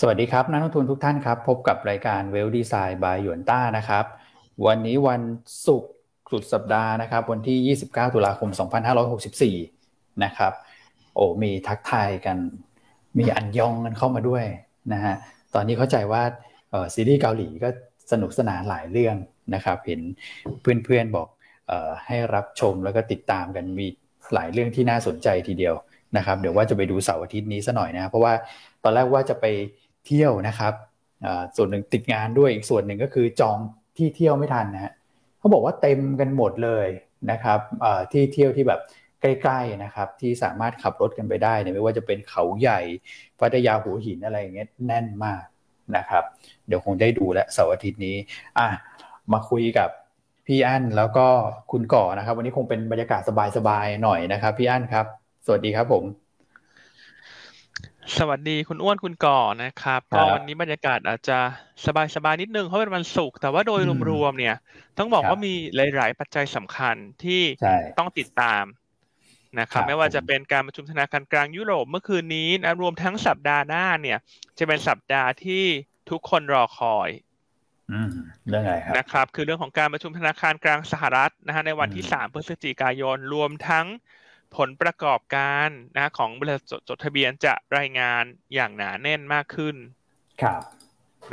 สวัสดีครับ นักลงทุนทุกท่านครับ พบกับรายการเวลดีไซน์บายหยวนต้านะครับ วันนี้วันศุกร์สุดสัปดาห์นะครับ วันที่ 29 ตุลาคม 2564 นะครับ โอ้มีทักทายกัน มีอันยองกันเข้ามาด้วยนะฮะตอนนี้เข้าใจว่าซีรีส์เกาหลีก็สนุกสนานหลายเรื่องนะครับ เห็นเพื่อนๆบอกออให้รับชมแล้วก็ติดตามกันมีหลายเรื่องที่น่าสนใจทีเดียวนะครับ เดี๋ยวว่าจะไปดูเสาร์อาทิตย์นี้ซะหน่อยนะเพราะว่าตอนแรกว่าจะไป เที่ยวนะครับส่วนหนึ่งติดงานด้วยอีกส่วนหนึ่งก็คือจองที่เที่ยวไม่ทันนะฮะเขาบอกว่าเต็มกันหมดเลยนะครับที่เที่ยวที่แบบใกล้ๆนะครับที่สามารถขับรถกันไปได้เนี่ยไม่ว่าจะเป็นเขาใหญ่พัทยาหัวหินอะไรอย่างเงี้ยแน่นมากนะครับ เดี๋ยวคงได้ดูและเสาร์อาทิตย์นี้อะมาคุยกับพี่อั้นแล้วก็คุณก่อนะครับ วันนี้คงเป็นบรรยากาศสบายๆหน่อยนะครับ พี่อั้นครับ สวัสดีครับผม สวัสดีคุณอ้วนคุณก่อนะครับก็วันนี้บรรยากาศอาจจะสบายๆนิดนึงเพราะเป็นวันศุกร์แต่ว่าโดยรวมๆเนี่ย ต้องบอกว่ามีหลายๆปัจจัยสำคัญที่ต้องติดตามนะครับไม่ว่าจะเป็นการประชุมธนาคารกลางยุโรปเมื่อคืนนี้นะรวมทั้งสัปดาห์หน้าเนี่ย จะเป็นสัปดาห์ที่ทุกคนรอคอยเรื่องอะไรครับ นะครับคือเรื่องของการประชุมธนาคารกลางสหรัฐนะฮะในวันที่สามพฤศจิกายน รวมทั้ง ผลประกอบการนะของบริษัทจดทะเบียนจะรายงานอย่างหนาแน่นมากขึ้นครับ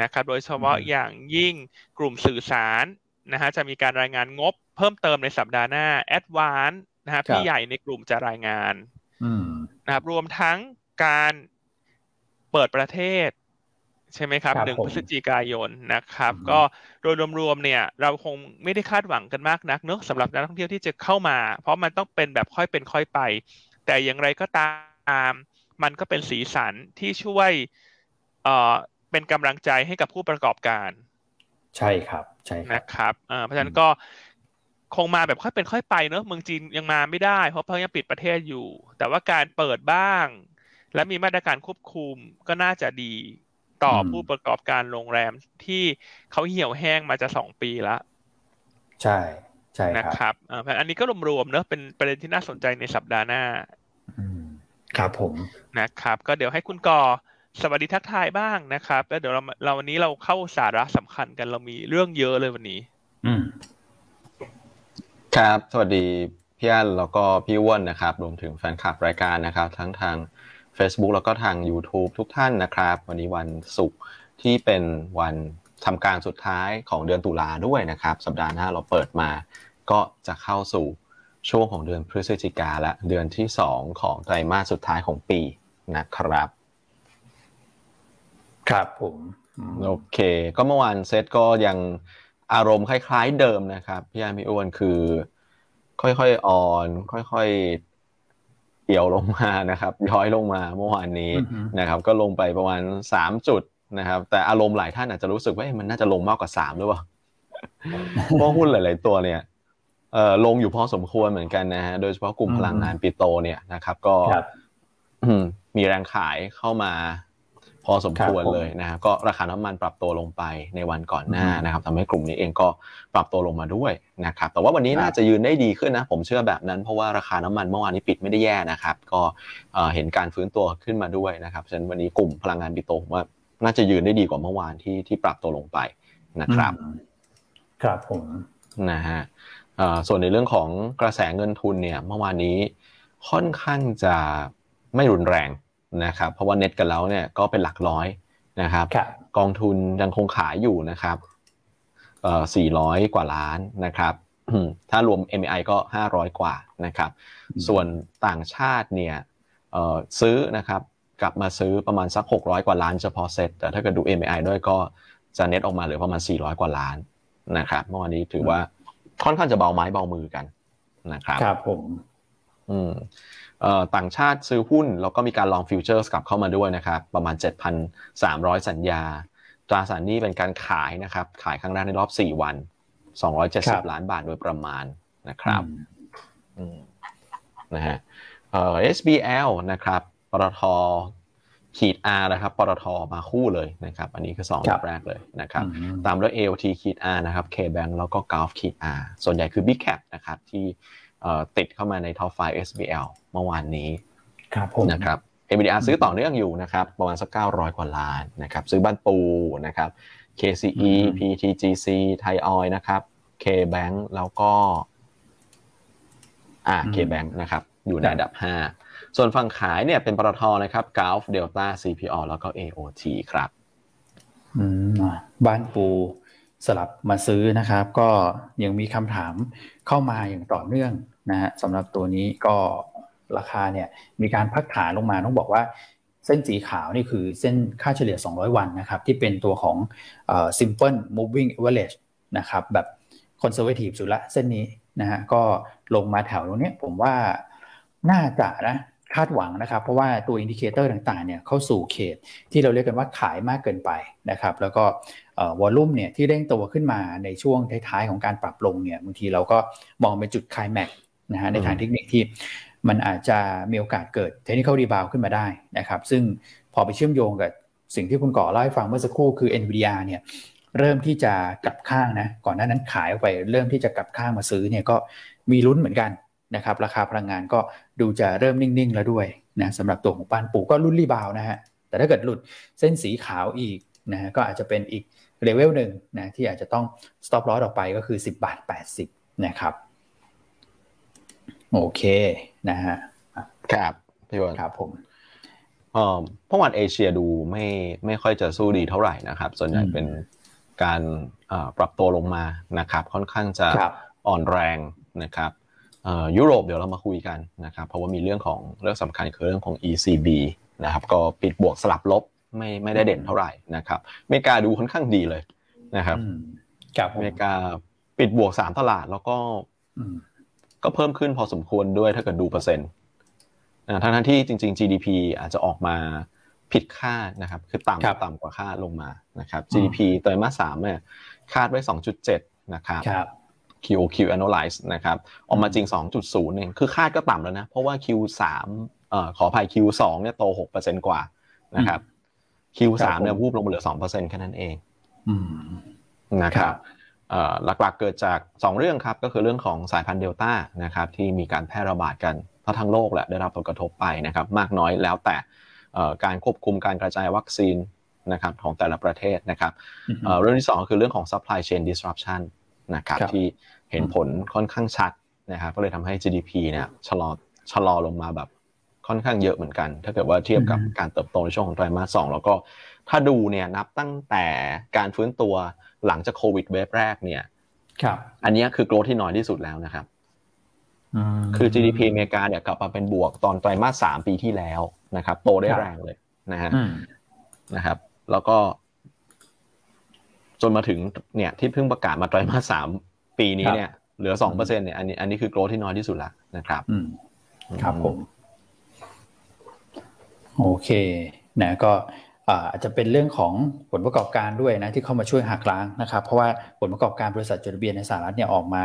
นะครับ โดยเฉพาะอย่างยิ่งกลุ่มสื่อสารนะฮะจะมีการรายงานงบเพิ่มเติมในสัปดาห์หน้าแอดวานนะฮะพี่ใหญ่ในกลุ่มจะรายงานนะครับรวมทั้งการเปิดประเทศ ใช่ไหมครับหนึ่งพฤศจิกายนนะครับ ก็โดยรวมๆเนี่ย เราคงไม่ได้คาดหวังกันมากนักเนอะสำหรับนักท่องเที่ยวที่จะเข้ามา เพราะมันต้องเป็นแบบค่อยเป็นค่อยไป แต่อย่างไรก็ตามมันก็เป็นสีสันที่ช่วยเอ่อเป็นกำลังใจให้กับผู้ประกอบการ ใช่ครับใช่นะครับเพราะฉะนั้นก็คงมาแบบค่อยเป็นค่อยไปเนอะเมืองจีนยังมาไม่ได้ เพราะเขายังปิดประเทศอยู่ แต่ว่าการเปิดบ้าง และมีมาตรการควบคุมก็น่าจะดี ต่อผู้ประกอบการโรงแรมที่เขาเหี่ยวแห้งมาจะสองปีแล้วใช่ใช่นะครับอันนี้ก็รวมๆเนอะเป็นประเด็นที่น่าสนใจในสัปดาห์หน้าครับผมนะครับ ก็เดี๋ยวให้คุณกอสวัสดีทักทายบ้างนะครับ แล้วเดี๋ยวเราเราวันนี้เราเข้าสาระสำคัญกันเรามีเรื่องเยอะเลยวันนี้ อืมครับ สวัสดีพี่อันแล้วก็พี่ว้วนนะครับ รวมถึงแฟนคลับรายการนะครับ ทั้งทาง Facebook แล้วก็ทาง YouTube ทุกท่านนะครับ วันนี้วันศุกร์ที่เป็นวันทำการสุดท้ายของเดือนตุลาด้วยนะครับ สัปดาห์หน้าเราเปิดมา ก็จะเข้าสู่ช่วงของเดือนพฤศจิกาและเดือนที่ 2 ของไตรมาสสุดท้ายของปีนะครับ ครับผมโอเค ก็เมื่อวานเซตก็ยังอารมณ์คล้าย ๆ เดิมนะครับ พี่อาพี่อ้วนคือ ค่อยๆอ่อน ค่อยๆ เอี่ยวลงมานะครับ ย้อยลงมาเมื่อวานนี้นะครับ ก็ลงไปประมาณสามจุดนะครับ แต่อารมณ์หลายท่านอาจจะรู้สึกว่ามันน่าจะลงมากกว่าสามหรือเปล่าเพราะหุ้นหลาย ๆ ตัวเนี่ยเอ่อลงอยู่พอสมควรเหมือนกันนะฮะโดยเฉพาะกลุ่มพลังงานปิโตเนี่ยนะครับ ก็มีแรงขายเข้ามา พอสมควรเลยนะครับก็ราคาน้ำมันปรับตัวลงไปในวันก่อนหน้านะครับทำให้กลุ่มนี้เองก็ปรับตัวลงมาด้วยนะครับแต่ว่าวันนี้น่าจะยืนได้ดีขึ้นนะ ผมเชื่อแบบนั้นเพราะว่าราคาน้ำมันเมื่อวานนี้ปิดไม่ได้แย่นะครับ ก็เห็นการฟื้นตัวขึ้นมาด้วยนะครับฉะนั้นวันนี้กลุ่มพลังงานปิโตผมว่าน่าจะยืนได้ดีกว่าเมื่อวานที่ที่ปรับตัวลงไปนะครับ ครับผมนะฮะส่วนในเรื่องของกระแสเงินทุนเนี่ยเมื่อวานนี้ค่อนข้างจะไม่รุนแรง นะครับเพราะว่าเน็ตกันแล้วเนี่ยก็เป็นหลักร้อยนะครับกองทุนยังคงขายอยู่นะครับเอ่อ400 กว่าล้านนะครับถ้ารวม MI ก็ 500 กว่านะครับ ส่วนต่างชาติเนี่ยเอ่อซื้อนะครับกลับมาซื้อประมาณสัก 600 กว่าล้านเฉพาะเซ็ตแต่ถ้าเกิดดู MI ด้วยก็จะเน็ตออกมาเหลือประมาณ 400 กว่าล้านนะครับเมื่อวานนี้ถือว่าค่อนข้างจะเบาไม้เบามือกันนะครับครับผม อืม ต่างชาติซื้อหุ้น แล้วก็มีการลองฟิวเจอร์สกลับเข้ามาด้วยนะครับ ประมาณ 7,300 สัญญา ตราสารนี้เป็นการขายนะครับ ขายครั้งแรกในรอบ 4 วัน 270 ล้านบาทโดยประมาณนะครับนะฮะ SBL นะครับปตทขีด R นะครับปตทมาคู่เลยนะครับ อันนี้คือ2อันแรกเลยนะครับ ตามด้วย AOT ขีด R นะครับ KBank แล้วก็ Gulf ขีด R ส่วนใหญ่คือ Big Cap นะครับที่ ติดเข้ามาใน Top 5 SBL เมื่อวานนี้ครับผมนะครับ NVIDIA ซื้อต่อเนื่องอยู่นะครับประมาณสัก 900 กว่าล้านนะครับซื้อบ้านปูนะครับ KCE PTGC ไทยออยนะครับ KBank แล้วก็อ่า KBank นะครับอยู่ในอันดับ 5 ส่วนฝั่งขายเนี่ยเป็นปตทนะครับ Gulf Delta CPO แล้วก็ AOT ครับอืมบ้านปูสลับมาซื้อนะครับ ก็ยังมีคำถามเข้ามาอย่างต่อเนื่อง นะฮะสำหรับตัวนี้ก็ราคาเนี่ยมีการพักฐานลงมาต้องบอกว่าเส้นสีขาวนี่คือเส้นค่าเฉลี่ย 200 วันนะครับ ที่เป็นตัวของ simple moving average นะครับ แบบ conservative สุดละเส้นนี้นะฮะก็ลงมาแถวตรงนี้ผมว่าน่าจะนะคาดหวังนะครับ เพราะว่าตัว indicator ต่างๆเนี่ยเข้าสู่เขตที่เราเรียกกันว่าขายมากเกินไปนะครับ แล้วก็ volume เนี่ยที่เร่งตัวขึ้นมาในช่วงท้ายๆของการปรับลงเนี่ยบางทีเราก็มองเป็นจุดคลายแม็ก นะฮะในทางเทคนิคที่มันอาจจะมีโอกาสเกิด technical rebound ขึ้นมาได้นะครับ ซึ่งพอไปเชื่อมโยงกับสิ่งที่คุณก่อเล่าให้ฟังเมื่อสักครู่คือ NVIDIA เนี่ยเริ่มที่จะกลับข้างนะก่อนหน้านั้นขายออกไป เริ่มที่จะกลับข้างมาซื้อเนี่ยก็มีลุ้นเหมือนกันนะครับราคาพลังงานก็ดูจะเริ่มนิ่ง ๆ แล้วด้วยนะสำหรับตัวของปานปูก็รุ่นรีบาวนะฮะแต่ถ้าเกิดหลุดเส้นสีขาวอีกนะฮะก็อาจจะเป็นอีกเลเวลหนึ่งนะที่อาจจะต้อง stop loss ออกไปก็คือ 10 บาท 80 นะครับ โอเคนะฮะครับพี่วอนครับผมเอ่อเมื่อวานเอเชียดูไม่ไม่ค่อยจะสู้ดีเท่าไหร่นะครับ ส่วนใหญ่เป็นการปรับตัวลงมานะครับ ค่อนข้างจะอ่อนแรงนะครับยุโรปเดี๋ยวเรามาคุยกันนะครับ เพราะว่ามีเรื่องของเรื่องสำคัญคือเรื่องของ ECB นะครับ ก็ปิดบวกสลับลบไม่ไม่ได้เด่นเท่าไหร่นะครับอเมริกาดูค่อนข้างดีเลยนะครับอเมริกาปิดบวกสามตลาดแล้วก็ ก็เพิ่มขึ้นพอสมควรด้วยถ้าเกิดดูเปอร์เซ็นต์ทั้งทั้งที่จริง ๆ GDP อาจจะออกมาผิดคาดนะครับ คือต่ำต่ำกว่าคาดลงมานะครับ GDP ไตรมาสสามเนี่ยคาดไว้สองจุดเจ็ดนะครับ QOQ analyze นะครับออกมาจริง 2.0เองคือคาดก็ต่ำแล้วนะ เพราะว่า Q3 เอ่อขออภัย Q2 เนี่ยโต 6%กว่านะครับ Q3 เนี่ยวูบลงมาเหลือ 2%แค่นั้นเองนะครับ หลักๆเกิดจาก 2 เรื่องครับ ก็คือเรื่องของสายพันธุ์เดลต้านะครับที่มีการแพร่ระบาดกันทั้งโลกแหละได้รับผลกระทบไปนะครับมากน้อยแล้วแต่การควบคุมการกระจายวัคซีนนะครับของแต่ละประเทศนะครับเรื่องที่ 2 คือเรื่องของ supply chain disruption นะครับที่เห็นผลค่อนข้างชัดนะครับก็เลยทำให้ GDP เนี่ยชะลอชะลอลงมาแบบค่อนข้างเยอะเหมือนกัน ถ้าเกิดว่าเทียบกับการเติบโตในช่วงของไตรมาสสองแล้วก็ถ้าดูเนี่ยนับตั้งแต่การฟื้นตัว หลังจากโควิดเวฟแรกเนี่ยครับอันนี้คือโกรธที่น้อยที่สุดแล้วนะครับคือ GDP อเมริกาเนี่ยกลับมาเป็นบวกตอนไตรมาสสามปีที่แล้วนะครับ โตได้แรงเลยนะฮะนะครับ แล้วก็ จนมาถึงเนี่ย ที่เพิ่งประกาศมาไตรมาสสามปีนี้เนี่ยเหลือสองเปอร์เซ็นเนี่ยอันนี้อันนี้คือโกรธที่น้อยที่สุดละนะครับครับผมโอเคนะก็ อาจจะเป็นเรื่องของผลประกอบการด้วยนะที่เข้ามาช่วยหักล้างนะครับ เพราะว่าผลประกอบการบริษัทจดทะเบียนในสหรัฐเนี่ยออกมา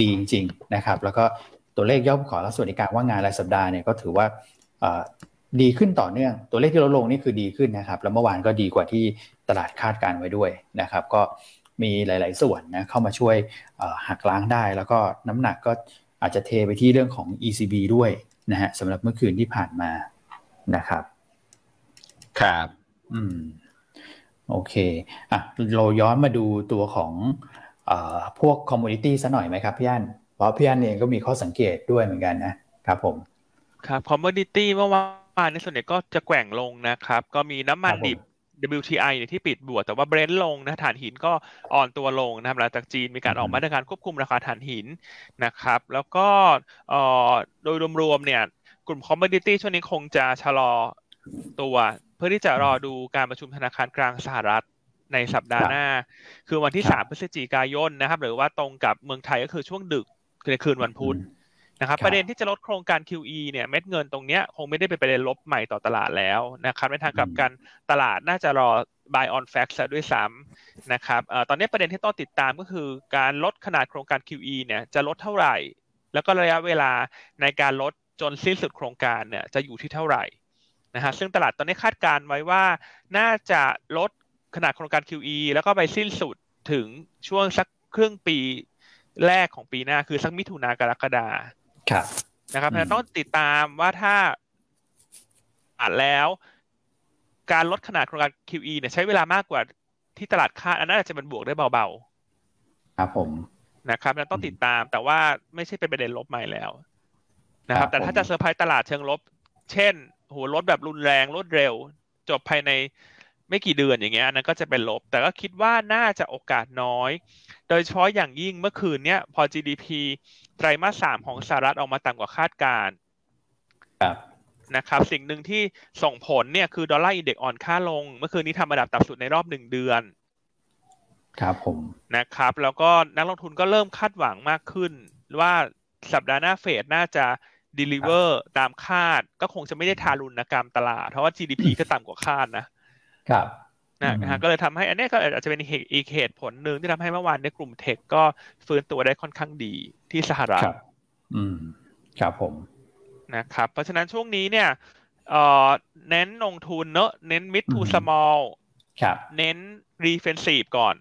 ดีจริงๆนะครับ แล้วก็ตัวเลขยอดผู้ขอรับสวัสดิการว่างงานรายสัปดาห์เนี่ยก็ถือว่าดีขึ้นต่อเนื่อง ตัวเลขที่ลดลงนี่คือดีขึ้นนะครับ แล้วเมื่อวานก็ดีกว่าที่ตลาดคาดการไว้ด้วยนะครับ ก็มีหลาย ๆ ส่วนนะเข้ามาช่วยหักล้างได้ แล้วก็น้ำหนักก็อาจจะเทไปที่เรื่องของ ECB ด้วยนะฮะสำหรับเมื่อคืนที่ผ่านมานะครับ ครับ อืม โอเคอะเราย้อนมาดูตัวของอ่าพวก commodity ซะหน่อยไหมครับพี่อันเพราะพี่อันเองก็มีข้อสังเกตด้วยเหมือนกันนะครับผม ครับ commodity เมื่อวานในส่วนใหญ่ก็จะแกว่งลงนะครับ ก็มีน้ำมันดิบ WTI เนี่ยที่ปิดบวกแต่ว่าเบรนท์ลงนะถ่านหินก็อ่อนตัวลงนะครับหลังจากจีนมีการออกมาตรการควบคุมราคาถ่านหินนะครับ แล้วก็โดยรวมๆเนี่ยกลุ่มคอมมดิตี้ช่วงนี้คงจะชะลอตัวเพื่อที่จะรอดูการประชุมธนาคารกลางสหรัฐในสัปดาห์หน้า คือวันที่ 3 พฤศจิกายนนะครับ หรือว่าตรงกับเมืองไทยก็คือช่วงดึกในคืนวันพุธนะครับ ประเด็นที่จะลดโครงการ QE เนี่ยเม็ดเงินตรงเนี้ยคงไม่ได้เป็นประเด็นลบใหม่ต่อตลาดแล้วนะครับในทางกับการตลาดน่าจะรอ buy on facts ด้วยซ้ำนะครับตอนนี้ประเด็นที่ต้องติดตามก็คือการลดขนาดโครงการ QE เนี่ยจะลดเท่าไหร่ แล้วก็ระยะเวลาในการลดจนสิ้นสุดโครงการเนี่ยจะอยู่ที่เท่าไหร่ นะฮะซึ่งตลาดตอนนี้คาดการไว้ว่าน่าจะลดขนาดโครงการ QE แล้วก็ไปสิ้นสุดถึงช่วงสักครึ่งปีแรกของปีหน้าคือสักมิถุนากรกฎาครับนะครับต้องติดตามว่าถ้าาดแล้ว การลดขนาดโครงการ QE เนี่ยใช้เวลามากกว่าที่ตลาดคาดอันนั้นอาจจะเป็นบวกได้เบาๆ ครับผมนะครับนั้นต้องติดตามแต่ว่าไม่ใช่เป็นประเด็นลบใหม่แล้ว นะครับ แต่ถ้าจะเซอร์ไพรส์ตลาดเชิงลบ เช่น โหลดแบบรุนแรงรวดเร็ว จบภายในไม่กี่เดือนอย่างเงี้ยอันนั้นก็จะเป็นลบ แต่ก็คิดว่าน่าจะโอกาสน้อย โดยเฉพาะอย่างยิ่งเมื่อคืนเนี้ยพอ GDP ไตรมาสสามของสหรัฐออกมาต่ำกว่าคาดการครับนะครับ สิ่งหนึ่งที่ส่งผลเนี่ยคือดอลลาร์อินเด็กซ์อ่อนค่าลง เมื่อคืนนี้ทำระดับต่ำสุดในรอบหนึ่งเดือน ครับผมนะครับ แล้วก็นักลงทุนก็เริ่มคาดหวังมากขึ้น ว่าสัปดาห์หน้าเฟดน่าจะ deliver ตามคาด ก็คงจะไม่ได้ทารุณกรรมตลาด เพราะว่า GDP ก็ต่ำกว่าคาดนะครับนะฮะก็เลยทำให้อันนี้ก็อาจจะเป็นอีกเหตุผลหนึ่งที่ทำให้เมื่อวานในกลุ่มเทคก็ฟื้นตัวได้ค่อนข้างดีที่สหรัฐอืมครับผมนะครับ เพราะฉะนั้นช่วงนี้เนี่ยเอ่อเน้นลงทุนเนอะเน้น mid to small ครับเน้น defensive ก่อน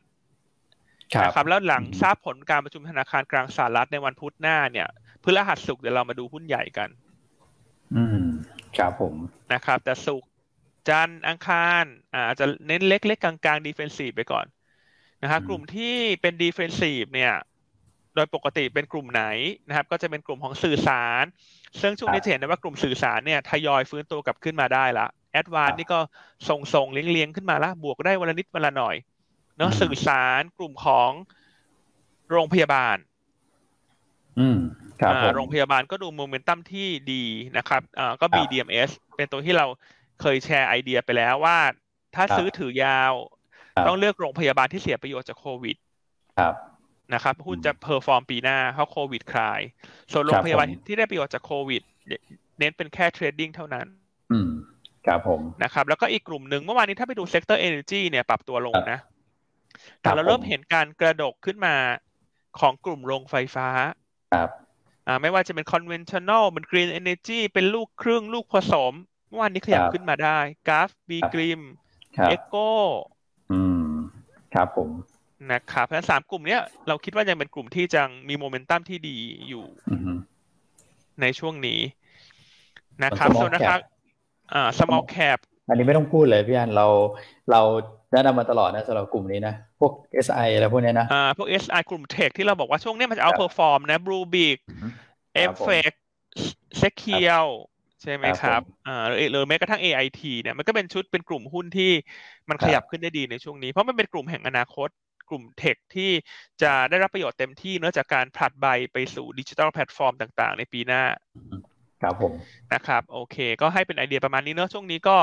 นะครับแล้วหลังทราบผลการประชุมธนาคารกลางสหรัฐในวันพุธหน้าเนี่ย พฤหัสสุกเดี๋ยวเรามาดูหุ้นใหญ่กัน อืมครับผมนะครับ แต่สุกจันอังคารอาจจะเน้นเล็กๆกลางๆ defensive ไปก่อนนะครับกลุ่มที่เป็น defensive เนี่ย โดยปกติเป็นกลุ่มไหนนะครับ ก็จะเป็นกลุ่มของสื่อสาร ซึ่งช่วงนี้เห็นได้ว่ากลุ่มสื่อสารเนี่ยทยอยฟื้นตัวกลับขึ้นมาได้ละแอดวานนี่ก็ส่งส่งเลี้ยงเลี้ยงขึ้นมาละบวกได้วันละนิดวันละหน่อยเนาะสื่อสารกลุ่มของโรงพยาบาลอืมครับ โรงพยาบาลก็ดูโมเมนตัมที่ดีนะครับอ่าก็ BDMs เป็นตัวที่เราเคยแชร์ไอเดียไปแล้วว่า ถ้าซื้อถือยาว ต้องเลือกโรงพยาบาลที่เสียประโยชน์จากโควิดครับนะครับหุ้นจะ perform ปีหน้าเพราะโควิดคลาย ส่วนโรงพยาบาลที่ได้ประโยชน์จากโควิด เน้นเป็นแค่ trading เท่านั้นอืมครับผมนะครับ แล้วก็อีกกลุ่มหนึ่งเมื่อวานนี้ถ้าไปดู sector energy เนี่ยปรับตัวลงนะ แต่เราเริ่มเห็นการกระดกขึ้นมาของกลุ่มโรงไฟฟ้า ครับ อ่าไม่ว่าจะเป็น conventional เป็น green energy เป็นลูกครึ่งลูกผสมเมื่อวานนี้ขยับขึ้นมาได้ GULF B.Grimm EGCO อืมครับผมนะครับเพราะฉะนั้นสามกลุ่มเนี้ยเราคิดว่ายังเป็นกลุ่มที่ยังมีโมเมนตัมที่ดีอยู่ในช่วงนี้นะครับส่วนนะครับอ่า small cap อันนี้ไม่ต้องพูดเลยพี่อันเราเรา แนะนำมาตลอดนะสำหรับกลุ่มนี้นะ พวก SI อะไรพวกนี้นะอ่าพวก SI กลุ่ม tech ที่เราบอกว่าช่วงนี้มันจะ outperform นะ Bluebik nForce Secure ใช่ไหมครับอ่าหรือแม้กระทั่ง AIT เนี่ยมันก็เป็นชุดเป็นกลุ่มหุ้นที่มันขยับขึ้นได้ดีในช่วงนี้ เพราะมันเป็นกลุ่มแห่งอนาคต กลุ่ม tech ที่จะได้รับประโยชน์เต็มที่เนื่องจากการผลัดใบไปสู่ digital platform ต่างๆ ในปีหน้าครับผมนะครับ โอเค ก็ให้เป็นไอเดียประมาณนี้เนอะช่วงนี้ก็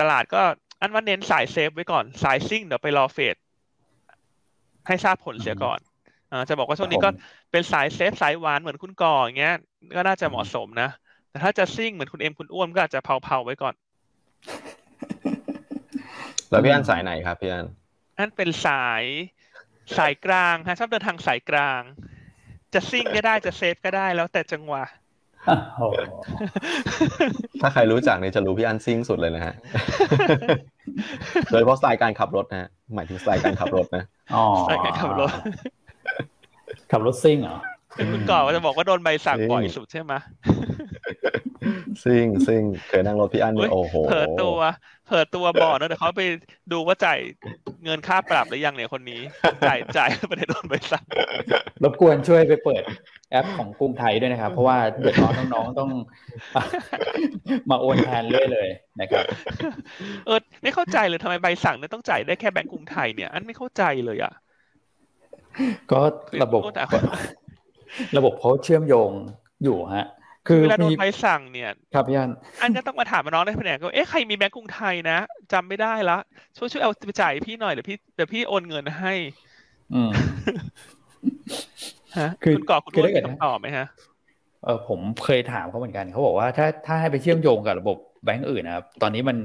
ตลาดก็ อันว่าเน้นสาย safe ไว้ก่อน สายซิ่งเดี๋ยวไปรอเฟดให้ทราบผลเสียก่อนอ่าจะบอกว่าช่วงนี้ก็เป็นสายเซฟสายหวานเหมือนคุณก่ออย่างเงี้ย ก็น่าจะเหมาะสมนะ แต่ถ้าจะซิ่งเหมือนคุณเอ็มคุณอ้วนก็อาจจะเผาๆไว้ก่อน แล้วพี่อันสายไหนครับพี่อันอันเป็นสายสายกลางฮะชอบเดินทางสายกลาง จะซิ่งก็ได้จะเซฟก็ได้แล้วแต่จังหวะ ถ้าใครรู้จักเนี่ยจะรู้พี่อันซิ่งสุดเลยนะฮะ โดยเฉพาะสไตล์การขับรถนะหมายถึงสไตล์การขับรถนะอ๋อสไตล์การขับรถ ขับรถซิ่งเหรอคุณก่อจะบอกว่าโดนใบสั่งบ่อยสุดใช่ไหม ซิ่งซิ่งเคยนั่งรถพี่อันเนี่ยโอ้โหเผิดตัวเผิดตัวบอกนะเดี๋ยวเขาไปดูว่าจ่ายเงินค่าปรับหรือยังเนี่ยคนนี้ จ่ายจ่ายไม่ได้โดนใบสั่งรบกวนช่วยไปเปิดแอปของกรุงไทยด้วยนะครับ เพราะว่าเดือดร้อนน้องๆต้องมาโอนแทนเรื่อยเลยนะครับ เออไม่เข้าใจเลยทำไมใบสั่งเนี่ยต้องจ่ายได้แค่แบงก์กรุงไทยเนี่ย อันไม่เข้าใจเลยอะก็ระบบ ระบบเขาเชื่อมโยงอยู่ฮะ คือเวลาโดนใบสั่งเนี่ยครับพี่อันอันก็ต้องมาถามน้องในแผนกก็เอ๊ะใครมีแบงก์กรุงไทยนะจำไม่ได้ละช่วยช่วยเอาไปจ่ายพี่หน่อยเดี๋ยวพี่เดี๋ยวพี่โอนเงินให้อืมฮะคุณก่อคุณได้คำตอบไหมฮะเออผมเคยถามเขาเหมือนกันเขาบอกว่าถ้าถ้าให้ไปเชื่อมโยงกับระบบแบงก์อื่นนะครับตอนนี้มัน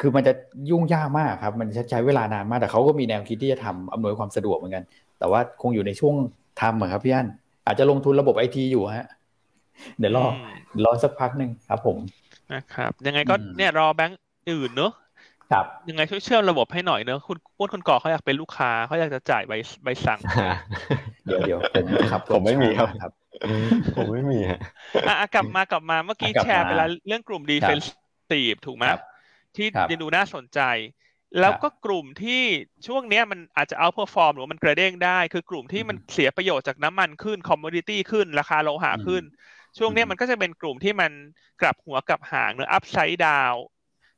คือมันจะยุ่งยากมากครับ มันจะใช้เวลานานมากแต่เขาก็มีแนวคิดที่จะทำอำนวยความสะดวกเหมือนกัน แต่ว่าคงอยู่ในช่วงทำครับพี่อันอาจจะลงทุนระบบไอทีอยู่ฮะ เดี๋ยวรอรอสักพักหนึ่งครับ ผมนะครับ ยังไงก็เนี่ยรอแบงก์อื่นเนอะครับยังไงช่วยเชื่อมระบบให้หน่อยเนอะคุณอ้วนคนก่อเขาอยากเป็นลูกค้าเขาอยากจะจ่ายใบใบสั่ง เดี๋ยวเดี๋ยวผมครับผมไม่มีครับผมไม่มีฮะอะกลับมากลับมาเมื่อกี้แชร์ไปแล้วเรื่องกลุ่ม defensive constructive ถูกไหมที่ยังดูน่าสนใจ แล้วก็กลุ่มที่ช่วงนี้มันอาจจะ outperform หรือมันกระเด้งได้ คือกลุ่มที่มันเสียประโยชน์จากน้ำมันขึ้น commodity ขึ้น ราคาโลหะขึ้น ช่วงนี้มันก็จะเป็นกลุ่มที่มันกลับหัวกลับหางหรือ upside down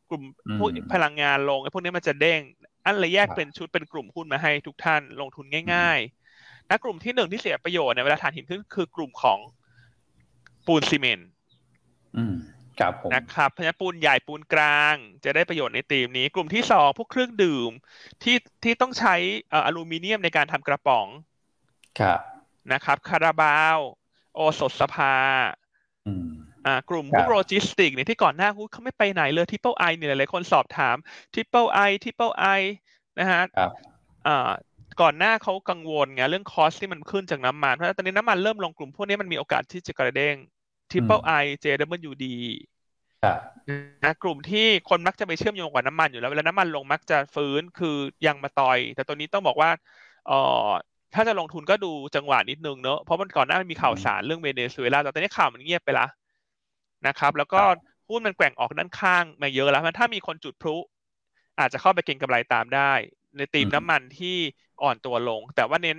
กลุ่มพวกพลังงานลงไอ้พวกนี้มันจะเด้ง อันเลยแยกเป็นชุดเป็นกลุ่มหุ้นมาให้ทุกท่านลงทุนง่ายๆนะกลุ่มที่หนึ่งที่เสียประโยชน์เนี่ยเวลาถ่านหินขึ้นคือกลุ่มของปูนซีเมนต์ครับผมนะครับเพราะฉะนั้นปูนใหญ่ปูนกลางจะได้ประโยชน์ในตีมนี้ กลุ่มที่สองพวกเครื่องดื่มที่ที่ต้องใช้อลูมิเนียมในการทำกระป๋อง ครับนะครับ คาราบาว โอสถสภาอ่ากลุ่มพวกโลจิสติกเนี่ยที่ก่อนหน้าเขาไม่ไปไหนเลย Triple I เนี่ยหลายคนสอบถามTriple I Triple I นะฮะอ่าก่อนหน้าเขากังวลไงเรื่อง cost ที่มันขึ้นจากน้ำมันเพราะตอนนี้น้ำมันเริ่มลงกลุ่มพวกนี้มันมีโอกาสที่จะกระเด้ง Triple I JWD นะกลุ่มที่คนมักจะไปเชื่อมโยงกับน้ำมันอยู่แล้วเวลาน้ำมันลงมักจะฟื้นคือยางมาตอย แต่ตัวนี้ต้องบอกว่าเออ ถ้าจะลงทุนก็ดูจังหวะนิดนึงเนอะเพราะมันก่อนหน้ามันมีข่าวสารเรื่องเวเนซุเอลาแต่ตอนนี้ข่าวมันเงียบไปละนะครับ แล้วก็หุ้นมันแกว่งออกด้านข้างมาเยอะแล้วถ้ามีคนจุดพลุอาจจะเข้าไปเก็งกำไรตามได้ ในตีมน้ำมันที่อ่อนตัวลง แต่ว่าเน้น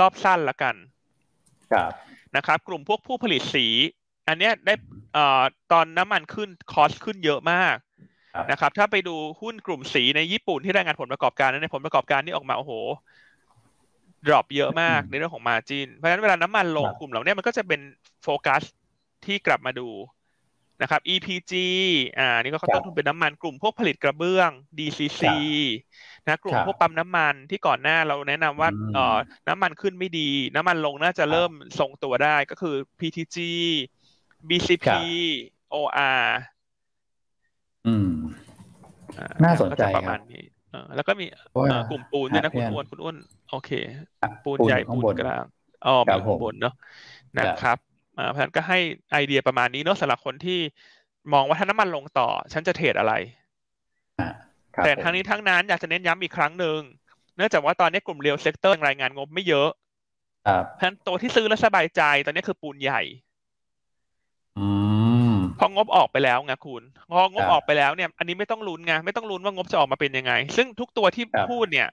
รอบสั้นละกันนะครับ กลุ่มพวกผู้ผลิตสี อันเนี้ยได้เอ่อตอนน้ำมันขึ้น cost ขึ้นเยอะมากนะครับ ถ้าไปดูหุ้นกลุ่มสีในญี่ปุ่นที่รายงานผลประกอบการนั้นในผลประกอบการที่ออกมาโอ้โห drop เยอะมากในเรื่องของ margin เพราะฉะนั้นเวลาน้ำมันลงกลุ่มเหล่านี้มันก็จะเป็นโฟกัสที่กลับมาดูนะครับ EPG อ่า นี่ก็ต้นทุนเป็นน้ำมันกลุ่มพวกผลิตกระเบื้อง DCC นะกลุ่มพวกปั๊มน้ำมันที่ก่อนหน้าเราแนะนำว่าเอ่อน้ำมันขึ้นไม่ดี น้ำมันลงน่าจะเริ่มทรงตัวได้ก็คือ PTG BCP OR อืม น่าสนใจประมาณนี้แล้วก็มีกลุ่มปูนด้วยนะคุณอ้วนคุณอ้วน โอเค ปูนใหญ่ปูนกลางอ๋อมีข้างบนเนาะนะครับเพราะฉะนั้นก็ให้ไอเดียประมาณนี้เนาะสำหรับคนที่มองว่าถ้าน้ำมันลงต่อ ฉันจะ trade อะไร แต่ทั้งนี้ทั้งนั้นอยากจะเน้นย้ำอีกครั้งหนึ่งเนื่องจากว่าตอนนี้กลุ่ม real sector รายงานงบไม่เยอะเพราะฉะนั้นตัวที่ซื้อแล้วสบายใจตอนนี้คือปูนใหญ่พองบออกไปแล้วไงคุณพองบออกไปแล้วเนี่ย อันนี้ไม่ต้องลุ้นไงไม่ต้องลุ้นว่างบจะออกมาเป็นยังไง ซึ่งทุกตัวที่พูดเนี่ย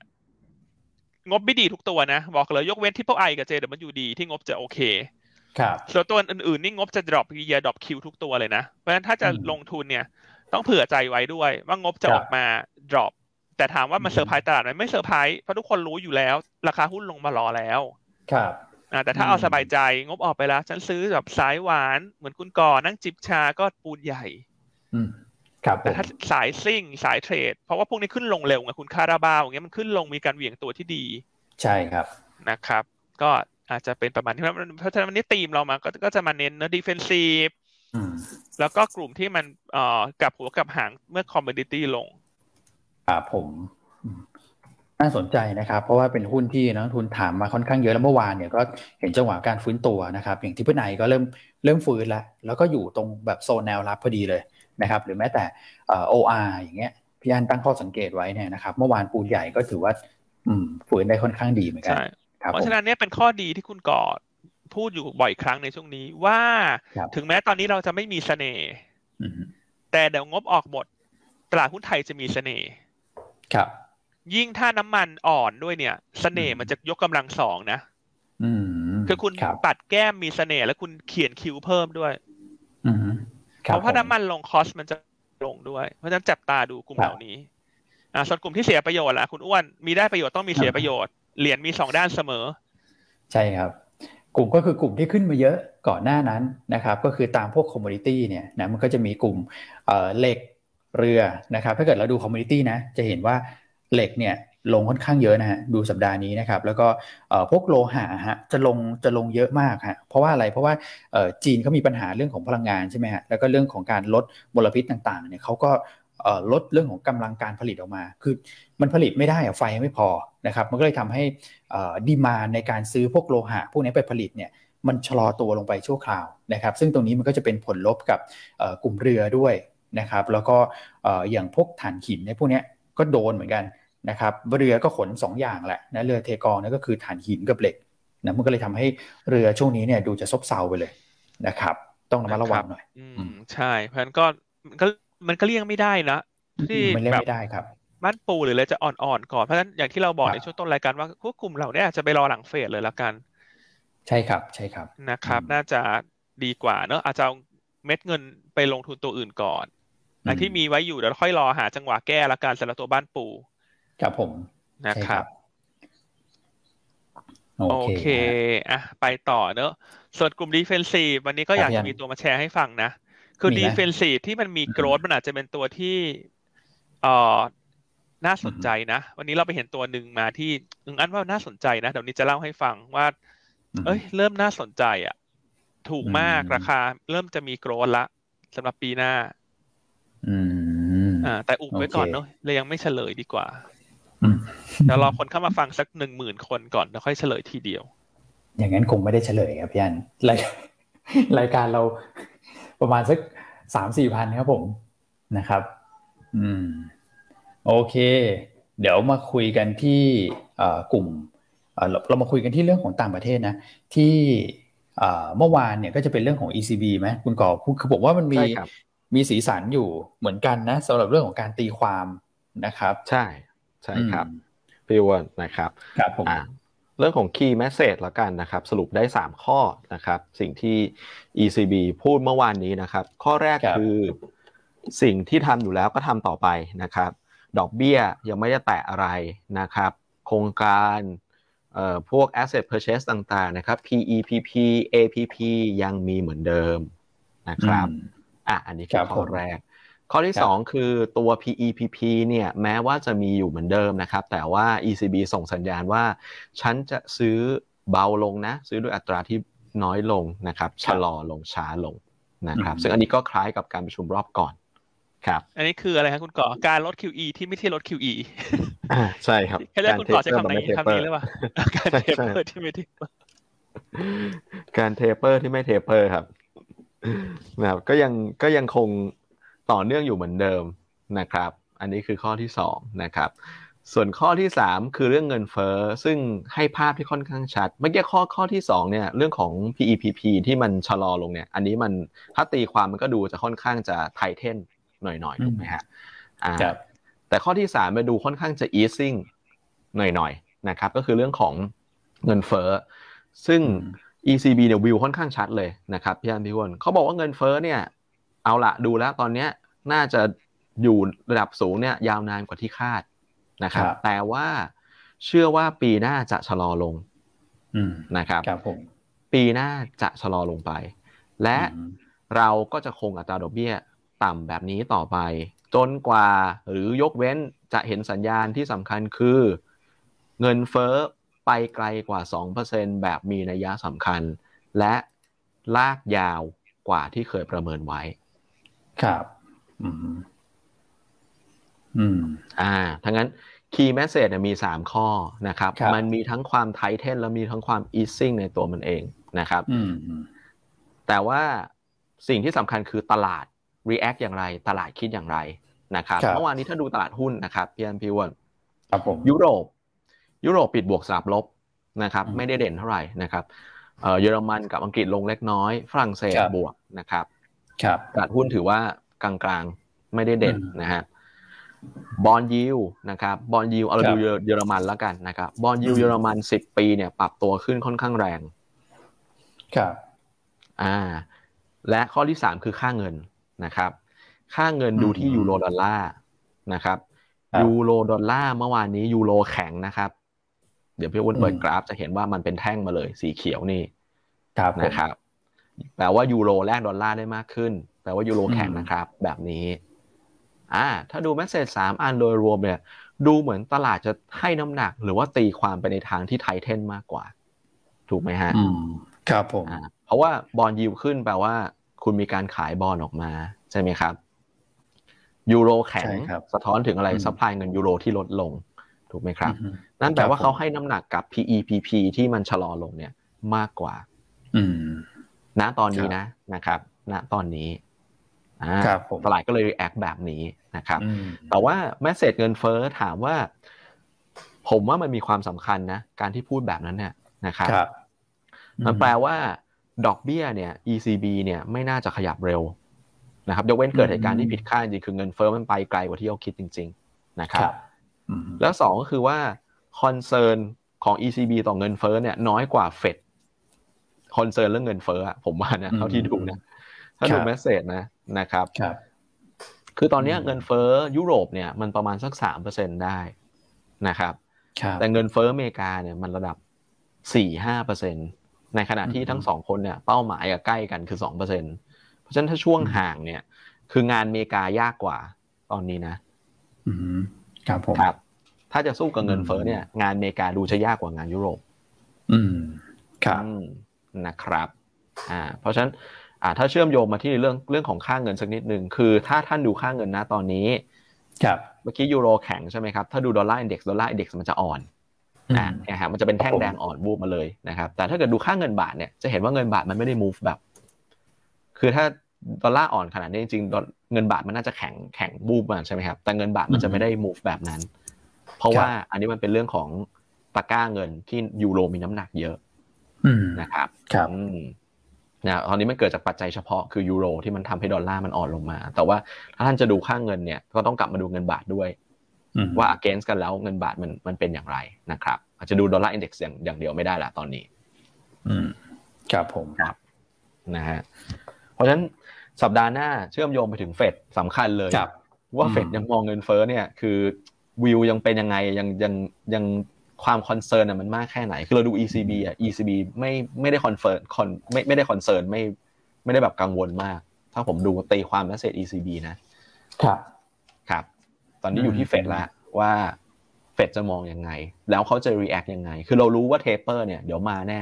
งบไม่ดีทุกตัวนะ บอกเลยยกเว้น Triple I กับ JWD มันอยู่ดีที่งบจะโอเค ครับส่วนตัวอื่นๆนี่งบจะ drop Y drop Q ทุกตัวเลยนะ เพราะฉะนั้นถ้าจะลงทุนเนี่ย ต้องเผื่อใจไว้ด้วย ว่างบจะออกมา drop แต่ถามว่ามันเซอร์ไพรส์ตลาดไหมไม่เซอร์ไพรส์เพราะทุกคนรู้อยู่แล้ว ราคาหุ้นลงมารอแล้ว ครับแต่ถ้าเอาสบายใจงบออกไปแล้ว ฉันซื้อแบบสายหวานเหมือนคุณก่อนั่งจิบชาก็ปูนใหญ่อืมครับ แต่ถ้าสายซิ่งสาย trade เพราะว่าพวกนี้ขึ้นลงเร็วไงคุณคาราบาวอย่างเงี้ยมันขึ้นลงมีการเหวี่ยงตัวที่ดี ใช่ครับนะครับ ก็อาจจะเป็นประมาณที่เพราะฉะนั้นวันนี้ตีมเรามาก็ก็จะมาเน้นเนื้อ defensive แล้วก็กลุ่มที่มันเอ่อกับหัวกับหางเมื่อ commodity ลงครับผมน่าสนใจนะครับ เพราะว่าเป็นหุ้นที่นักทุนถามมาค่อนข้างเยอะแล้วเมื่อวานเนี่ยก็เห็นจังหวะการฟื้นตัวนะครับ อย่างที่เพื่อนไนก็เริ่มเริ่มฟื้นแล้วแล้วก็อยู่ตรงแบบโซนแนวรับพอดีเลย นะครับหรือแม้แต่โออาร์อย่างเงี้ยพี่อันตั้งข้อสังเกตไว้เนี่ยนะครับเมื่อวานปูนใหญ่ก็ถือว่าอืมฟื้นได้ค่อนข้างดีเหมือนกันเพราะฉะนั้นเนี่ยเป็นข้อดีที่คุณกอดพูดอยู่บ่อยครั้งในช่วงนี้ว่าถึงแม้ตอนนี้เราจะไม่มีเสน่ห์แต่เดี๋ยวงบออกหมดตลาดหุ้นไทยจะมีเสน่ห์ครับ ยิ่งถ้าน้ำมันอ่อนด้วยเนี่ยสเสน่ห์มันจะยกกำลังสองนะคือคุณปัดแก้มมีเสน่ห์แล้วคุณเขียนคิวเพิ่มด้วย เพราะว่าน้ำมันลง cost มันจะลงด้วย เพราะฉะนั้นจับตาดูกลุ่มเหล่านี้อ่าส่วนกลุ่มที่เสียประโยชน์ล่ะคุณอ้วนมีได้ประโยชน์ต้องมีเสียประโยชน์เหรียญมีสองด้านเสมอ ใช่ครับ กลุ่มก็คือกลุ่มที่ขึ้นมาเยอะก่อนหน้านั้นนะครับ ก็คือตามพวก commodity เนี่ยนะมันก็จะมีกลุ่มเหล็กเรือนะครับ ถ้าเกิดเราดู commodity นะ จะเห็นว่าเหล็กเนี่ย ลงค่อนข้างเยอะนะฮะดูสัปดาห์นี้นะครับ แล้วก็พวกโลหะฮะจะลงจะลงเยอะมากฮะเพราะว่าอะไรเพราะว่าจีนเขามีปัญหาเรื่องของพลังงานใช่ไหมฮะแล้วก็เรื่องของการลดมลพิษต่างๆเนี่ยเขาก็ลดเรื่องของกำลังการผลิตออกมา คือมันผลิตไม่ได้อะไฟไม่พอนะครับ มันก็เลยทำให้ดีมาในการซื้อพวกโลหะ พวกนี้ไปผลิตเนี่ยมันชะลอตัวลงไปชั่วคราวนะครับ ซึ่งตรงนี้มันก็จะเป็นผลลบกับกลุ่มเรือด้วยนะครับ แล้วก็อย่างพวกถ่านหินในพวกนี้ก็โดนเหมือนกัน นะครับเรือก็ขน2อย่างแหละนะเรือเทกองนั่นก็คือถ่านหินกับเหล็กนะมันก็เลยทำให้เรือช่วงนี้เนี่ยดูจะซบเซาไปเลยนะครับ ต้องระมัดระวังหน่อยอืมใช่ เพราะฉะนั้นก็ก็มันก็เลี่ยงไม่ได้นะที่แบบได้ครับบ้านปูหรืออะไรจะอ่อนๆก่อนเพราะฉะนั้นอย่างที่เราบอกในช่วงต้นรายการว่าพวกกลุ่มเราเนี่ยอาจจะไปรอหลังเฟสเลยละกัน ใช่ครับใช่ครับนะครับ น่าจะดีกว่าเนอะอาจจะเอาเม็ดเงินไปลงทุนตัวอื่นก่อนไอ้ที่มีไว้อยู่เดี๋ยวค่อยรอหาจังหวะแก้ละกันสำหรับตัวบ้านปู ครับผมนะครับโอเคอะไปต่อเนอะส่วนกลุ่ม defensive วันนี้ก็อยากจะมีตัวมาแชร์ให้ฟังนะ คือ defensive ที่มันมี growth มันอาจจะเป็นตัวที่เอ่อน่าสนใจนะ วันนี้เราไปเห็นตัวหนึ่งมาที่อึงอันว่าน่าสนใจนะ เดี๋ยวนี้จะเล่าให้ฟังว่า เอ้ย เริ่มน่าสนใจอะ ถูกมากราคา เริ่มจะมีโกรดละสำหรับปีหน้า อืม อ่า แต่อุบไว้ก่อนเนาะเลยยังไม่เฉลยดีกว่า เดี๋ยวรอคนเข้ามาฟังสักหนึ่งหมื่นคนก่อนแล้วค่อยเฉลยทีเดียว อย่างนั้นคงไม่ได้เฉลยครับพี่อันรายรายการเราประมาณสักสามสี่พันครับผมนะครับ อืม โอเค เดี๋ยวมาคุยกันที่กลุ่มเรามาคุยกันที่เรื่องของต่างประเทศนะ ที่เมื่อวานเนี่ยก็จะเป็นเรื่องของ ECB ไหมคุณก่อคือผมว่ามันมีมีสีสันอยู่เหมือนกันนะสำหรับเรื่องของการตีความนะครับ ใช่ ใช่ครับพี่วนนะครับครับผมเรื่องของ key message แล้วกันนะครับ สรุปได้ 3 ข้อนะครับ สิ่งที่ ECB พูดเมื่อวานนี้นะครับ ข้อแรกคือสิ่งที่ทำอยู่แล้วก็ทำต่อไปนะครับ ดอกเบี้ยยังไม่ได้แตะอะไรนะครับ โครงการพวก asset purchase ต่างๆนะครับ PEPP APP ยังมีเหมือนเดิมนะครับอะอันนี้คือข้อแรก ข้อที่ 2 คือตัว PEPP เนี่ยแม้ว่าจะมีอยู่เหมือนเดิมนะครับ แต่ว่า ECB ส่งสัญญาณว่า ฉันจะซื้อเบาลงนะ ซื้อด้วยอัตราที่น้อยลงนะครับ ชะลอลงช้าลงนะครับ ซึ่งอันนี้ก็คล้ายกับการประชุมรอบก่อนครับ อันนี้คืออะไรครับคุณก่อการลด QE ที่ไม่ใช่ลด QE อ่าใช่ครับแค่แรกคุณก่อใช้คำนี้คำนี้หรือเปล่าการ taperที่ไม่ taperการ taper ที่ไม่ taper ครับนะครับก็ยังก็ยังคง ต่อเนื่องอยู่เหมือนเดิมนะครับ อันนี้คือข้อที่สองนะครับส่วนข้อที่สามคือเรื่องเงินเฟ้อซึ่งให้ภาพที่ค่อนข้างชัด เมื่อกี้ข้อข้อที่สองเนี่ยเรื่องของ PEPP ที่มันชะลอลงเนี่ย อันนี้มันถ้าตีความมันก็ดูจะค่อนข้างจะไทเทนหน่อยๆถูกไหมฮะอ่าแต่ข้อที่สามมาดูค่อนข้างจะ easing หน่อยๆนะครับ ก็คือเรื่องของเงินเฟ้อซึ่ง ECB เนี่ยวิวค่อนข้างชัดเลยนะครับพี่อันพี่วนเขาบอกว่าเงินเฟ้อเนี่ย เอาละดูแล้วตอนเนี้ยน่าจะอยู่ระดับสูงเนี่ยยาวนานกว่าที่คาดนะครับ แต่ว่าเชื่อว่าปีหน้าจะชะลอลงนะครับครับผมปีหน้าจะชะลอลงไป และเราก็จะคงอัตราดอกเบี้ยต่ำแบบนี้ต่อไป จนกว่าหรือยกเว้นจะเห็นสัญญาณที่สำคัญคือ เงินเฟ้อไปไกลกว่า 2%แบบมีนัยสำคัญ และลากยาวกว่าที่เคยประเมินไว้ ครับ อืม อืม อ่าทั้งนั้น Key Message มี 3 ข้อนะครับรบมันมีทั้งความไทเทนและมีทั้งความ easing ในตัวมันเองนะครับอืมแต่ว่าสิ่งที่สำคัญคือตลาด react อย่างไร ตลาดคิดอย่างไรนะครับเมื่อวานนี้ถ้าดูตลาดหุ้นนะครับพี่อันพี่วอนครับผมยุโรป ยุโรปปิดบวกสลับลบนะครับ ไม่ได้เด่นเท่าไหร่นะครับเยอรมันกับอังกฤษลงเล็กน้อย ฝรั่งเศสบวกนะครับ ครับตลาดหุ้นถือว่ากลางๆ ไม่ได้เด่นนะฮะบอลยิวนะครับบอลยิวเอาเราดูเยอรมันแล้วกันนะครับบอลยิวเยอรมันสิบปีเนี่ยปรับตัวขึ้นค่อนข้างแรง ครับ อ่า และข้อที่สามคือค่าเงินนะครับ ค่าเงินดูที่ยูโรดอลลาร์นะครับยูโรดอลลาร์เมื่อวานนี้ยูโรแข็งนะครับ เดี๋ยวพี่วุ้นเปิดกราฟจะเห็นว่ามันเป็นแท่งมาเลย สีเขียวนี่นะครับ แปลว่ายูโรแลกดอลลาร์ได้มากขึ้น แปลว่ายูโรแข็งนะครับ แบบนี้อ่าถ้าดู message สามอันโดยรวมเนี่ย ดูเหมือนตลาดจะให้น้ำหนัก หรือว่าตีความไปในทางที่ tighten มากกว่า ถูกไหมฮะครับผมเพราะว่า bond yield ขึ้นแปลว่า คุณมีการขายบอลออกมา ใช่ไหมครับยูโรแข็งสะท้อนถึงอะไร supply เงินยูโรที่ลดลง ถูกไหมครับ นั่นแปลว่าเขาให้น้ำหนักกับ PEPP ที่มันชะลอลงเนี่ย มากกว่า อื ณตอนนี้นะนะครับ ณตอนนี้ตลาดก็เลยแอคแบบนี้นะครับ แต่ว่าแมสเซจเงินเฟ้อถามว่า ผมว่ามันมีความสำคัญนะ การที่พูดแบบนั้นเนี่ยนะครับมันแปลว่า ดอกเบี้ยเนี่ย ECB เนี่ยไม่น่าจะขยับเร็วนะครับยกเว้นเกิดเหตุการณ์ที่ผิดคาดจริงคือเงินเฟ้อมันไปไกลกว่าที่เราคิดจริง ๆ นะครับ แล้วสองก็คือว่า concern ของ ECB ต่อเงินเฟ้อเนี่ยน้อยกว่าเฟด concern เรื่องเงินเฟ้อผมว่านะเท่าที่ดูนะถ้าดู message นะนะครับคือตอนนี้เงินเฟ้อยุโรปเนี่ยมันประมาณสักสามเปอร์เซ็นได้นะครับแต่เงินเฟ้ออเมริกาเนี่ยมันระดับสี่ห้าเปอร์เซ็นในขณะที่ทั้งสองคนเนี่ยเป้าหมายใกล้กันคือสองเปอร์เซ็นเพราะฉะนั้นถ้าช่วงห่างเนี่ย คืองานอเมริกายากกว่าตอนนี้นะครับผมครับ ถ้าจะสู้กับเงินเฟ้อเนี่ย งานอเมริกาดูจะยากกว่างานยุโรป อืมครับ นะครับอ่าเพราะฉะนั้นอ่าถ้าเชื่อมโยงมาที่เรื่องเรื่องของค่าเงินสักนิดหนึ่งคือถ้าท่านดูค่าเงินนะตอนนี้ครับเมื่อกี้ยูโรแข็งใช่ไหมครับถ้าดู dollar index dollar index มันจะอ่อนอ่าเนี่ยฮะมันจะเป็นแท่งแดงอ่อนวูบมาเลยนะครับ แต่ถ้าเกิดดูค่าเงินบาทเนี่ยจะเห็นว่าเงินบาทมันไม่ได้ move แบบ คือถ้าดอลลาร์อ่อนขนาดนี้จริงๆเงินบาทมันน่าจะแข็งแข็งบูบมาใช่ไหมครับ แต่เงินบาทมันจะไม่ได้ move แบบนั้น เพราะว่าอันนี้มันเป็นเรื่องของตะก้าเงินที่ยูโรมีน้ำหนักเยอะ นะครับครับนะตอนนี้มันเกิดจากปัจจัยเฉพาะคือยูโรที่มันทำให้ดอลลาร์มันอ่อนลงมา แต่ว่าถ้าท่านจะดูค่างเงินเนี่ยก็ต้องกลับมาดูเงินบาทด้วย ว่า against กันแล้วเงินบาทมันมันเป็นอย่างไรนะครับ อาจจะดูดอลลาร์อินเด็กซ์อย่างอย่างเดียวไม่ได้ละตอนนี้ อืมครับผมครับนะฮะเพราะฉะนั้นสัปดาห์หน้าเชื่อมโยงไปถึงเฟดสำคัญเลยว่าเฟดยังมองเงินเฟ้อเนี่ย คือวิวยังเป็นยังไงยังยังยัง ความ concern มันมากแค่ไหน คือเราดู ECB อะ ECB ไม่ไม่ได้ confirm con ไม่ไม่ได้ concern ไม่ไม่ได้แบบกังวลมาก ถ้าผมดูตีความ message ECB นะ ครับ ครับ ตอนนี้อยู่ที่เฟดละว่าเฟดจะมองยังไง แล้วเขาจะ react ยังไง คือเรารู้ว่า taper เนี่ยเดี๋ยวมาแน่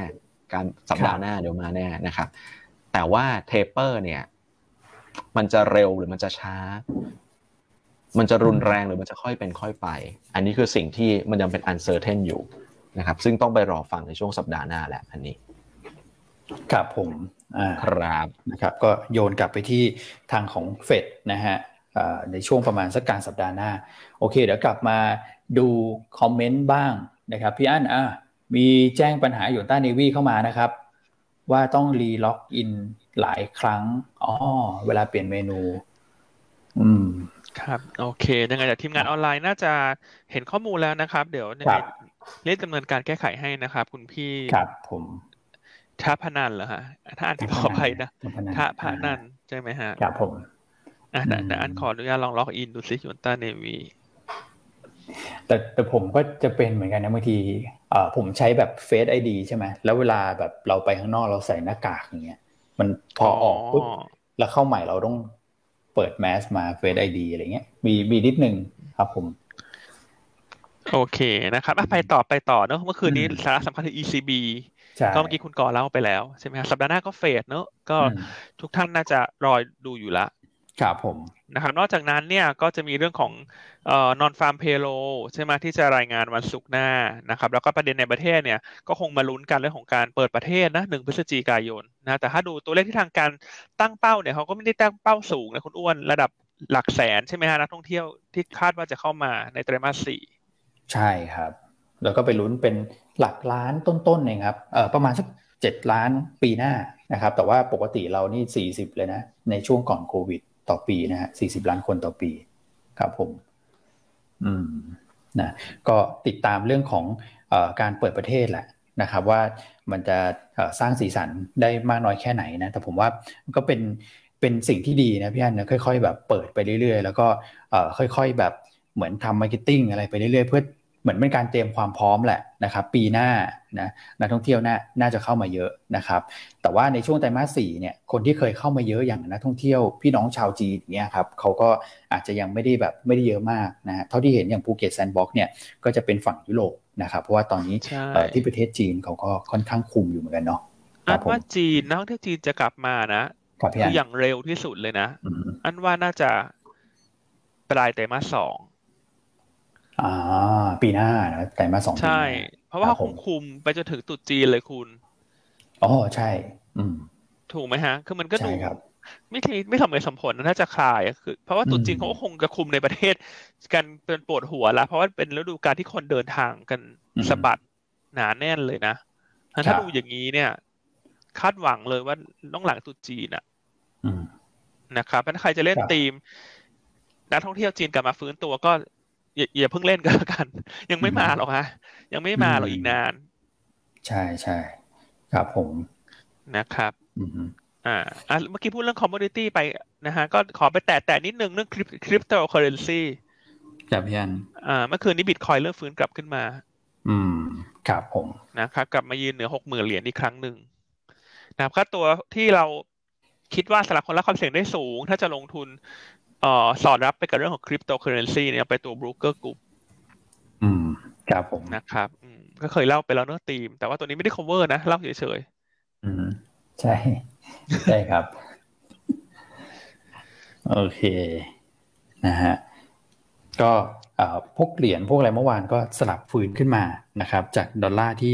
การสัปดาห์หน้าเดี๋ยวมาแน่นะครับ แต่ว่า taper เนี่ย มันจะเร็วหรือมันจะช้า มันจะรุนแรงหรือมันจะค่อยเป็นค่อยไป อันนี้คือสิ่งที่มันยังเป็น uncertain อยู่นะครับ ซึ่งต้องไปรอฟังในช่วงสัปดาห์หน้าแหละอันนี้ ครับผมอ่าครับนะครับก็โยนกลับไปที่ทางของเฟดนะฮะในช่วงประมาณสักการสัปดาห์หน้า โอเค เดี๋ยวกลับมาดูคอมเมนต์บ้างนะครับพี่อั้นอะมีแจ้งปัญหาอยู่ใต้เนวีเข้ามานะครับ ว่าต้องรีล็อกอินหลายครั้งอ๋อเวลาเปลี่ยนเมนู อืม ครับ โอเคยังไงแต่ทีมงานออนไลน์น่าจะเห็นข้อมูลแล้วนะครับ เดี๋ยวในเรียกดำเนินการแก้ไขให้นะครับ คุณพี่ครับผมท่าพนันเหรอฮะถ้าอ่านผิดขออภัยนะท่าพนันใช่ไหมฮะครับผมอะแต่อันขออนุญาตลองล็อกอินดูซิยูนต้าเนวีแต่แต่ผมก็จะเป็นเหมือนกันนะบางทีเอ่อผมใช้แบบเฟซไอดีใช่ไหมแล้วเวลาแบบเราไปข้างนอกเราใส่หน้ากากอย่างเงี้ยมันพอออกปุ๊บแล้วเข้าใหม่เราต้อง เปิดแมสมาเฟซไอดีอะไรเงี้ยมีมีนิดหนึ่งครับผม โอเคนะครับไปต่อไปต่อเนอะเมื่อคืนนี้สาระสำคัญคือ ECB ก็เมื่อกี้คุณก่อเล่าไปแล้วใช่ไหมครับสัปดาห์หน้าก็เฟดเนอะก็ทุกท่านน่าจะรอดูอยู่ละครับผม นะครับนอกจากนั้นเนี่ยก็จะมีเรื่องของเอ่อนอนฟาร์มเพโลใช่ไหมที่จะรายงานวันศุกร์หน้านะครับแล้วก็ประเด็นในประเทศเนี่ยก็คงมาลุ้นกันเรื่องของการเปิดประเทศนะหนึ่งพฤศจิกายนนะแต่ถ้าดูตัวเลขที่ทางการตั้งเป้าเนี่ยเขาก็ไม่ได้ตั้งเป้าสูงนะคุณอ้วนระดับหลักแสนใช่ไหมฮะนักท่องเที่ยวที่คาดว่าจะเข้ามาในไตรมาสสี่ใช่ครับ แล้วก็ไปลุ้นเป็นหลักล้านต้นๆเองครับเออประมาณสักเจ็ดล้านปีหน้านะครับแต่ว่าปกติเรานี่สี่สิบเลยนะในช่วงก่อนโควิด ต่อปีนะฮะสี่สิบล้านคนต่อปีครับผม อืมนะก็ติดตามเรื่องของอการเปิดประเทศแหละนะครับ ว่ามันจะสร้างสีสันได้มากน้อยแค่ไหนนะ แต่ผมว่ามันก็เป็นเป็นสิ่งที่ดีนะพี่อันนะค่อย ๆ แบบเปิดไปเรื่อยๆ แล้วก็ค่อย ๆ แบบเหมือนทำ marketing อะไรไปเรื่อยๆ เพื่อ เหมือนเป็นการเตรียมความพร้อมแหละนะครับ ปีหน้านะนักท่องเที่ยวน่าน่าจะเข้ามาเยอะนะครับ แต่ว่าในช่วงไตรมาสสี่เนี่ยคนที่เคยเข้ามาเยอะอย่างนักท่องเที่ยวพี่น้องชาวจีนเนี่ยครับเขาก็อาจจะยังไม่ได้แบบไม่ได้เยอะมากนะฮะเท่าที่เห็นอย่างภูเก็ต sandbox เนี่ยก็จะเป็นฝั่งยุโรปนะครับเพราะว่าตอนนี้ที่ประเทศจีนเขาก็ค่อนข้างคุมอยู่เหมือนกันเนาะอันว่าจีนนักท่องเที่ยวจีนจะกลับมานะคืออย่างเร็วที่สุดเลยนะ อันว่าน่าจะปลายไตรมาสสอง อ่าปีหน้านะไตรมาสสองใช่ เพราะว่าคงคุมไปจนถึงตุดจีนเลยคุณอ๋อใช่ อืม ถูกไหมฮะ คือมันก็ดูไม่ทีไม่สมเหตุสมผลน่าจะคลายคือ เพราะว่าตุดจีนเขาก็คงจะคุมในประเทศ กันเป็นปวดหัวละเพราะว่าเป็นฤดูกาลที่คนเดินทางกันสะบัดหนาแน่นเลยนะถ้าดูอย่างนี้เนี่ย คาดหวังเลยว่าต้องหลังตรุษจีนอะนะครับถ้าใครจะเล่นทีมนักท่องเที่ยวจีนกลับมาฟื้นตัวก็ อย่าอย่าเพิ่งเล่นกันกัน ยังไม่มาหรอกฮะ ยังไม่มาหรอกอีกนาน ใช่ใช่ครับผมนะครับอ่าอ่าเมื่อกี้พูดเรื่อง commodity ไปนะฮะ ก็ขอไปแตะแตะนิดนึงเรื่องคริปโตเคอเรนซีจับยันอ่าเมื่อคืนนี้บิตคอยน์เริ่มฟื้นกลับขึ้นมา อืมครับผมนะครับ กลับมายืนเหนือหกหมื่นเหรียญอีกครั้งหนึ่งนะครับค่าตัวที่เราคิดว่าสำหรับคนรับความเสี่ยงได้สูง ถ้าจะลงทุน เอ่อสอดรับไปกับเรื่องของคริปโตเคอเรนซีเนี่ยไปตัวบรุ๊คเกอร์กรุ๊ปอืมครับผมนะครับอืมก็เคยเล่าไปแล้วเนื้อตีม แต่ว่าตัวนี้ไม่ได้ cover นะ เล่าเฉยๆอืมใช่ ใช่ครับ โอเคนะฮะก็พวกเหรียญพวกอะไรเมื่อวานก็สลับฟื้นขึ้นมานะครับ จากดอลลาร์ที่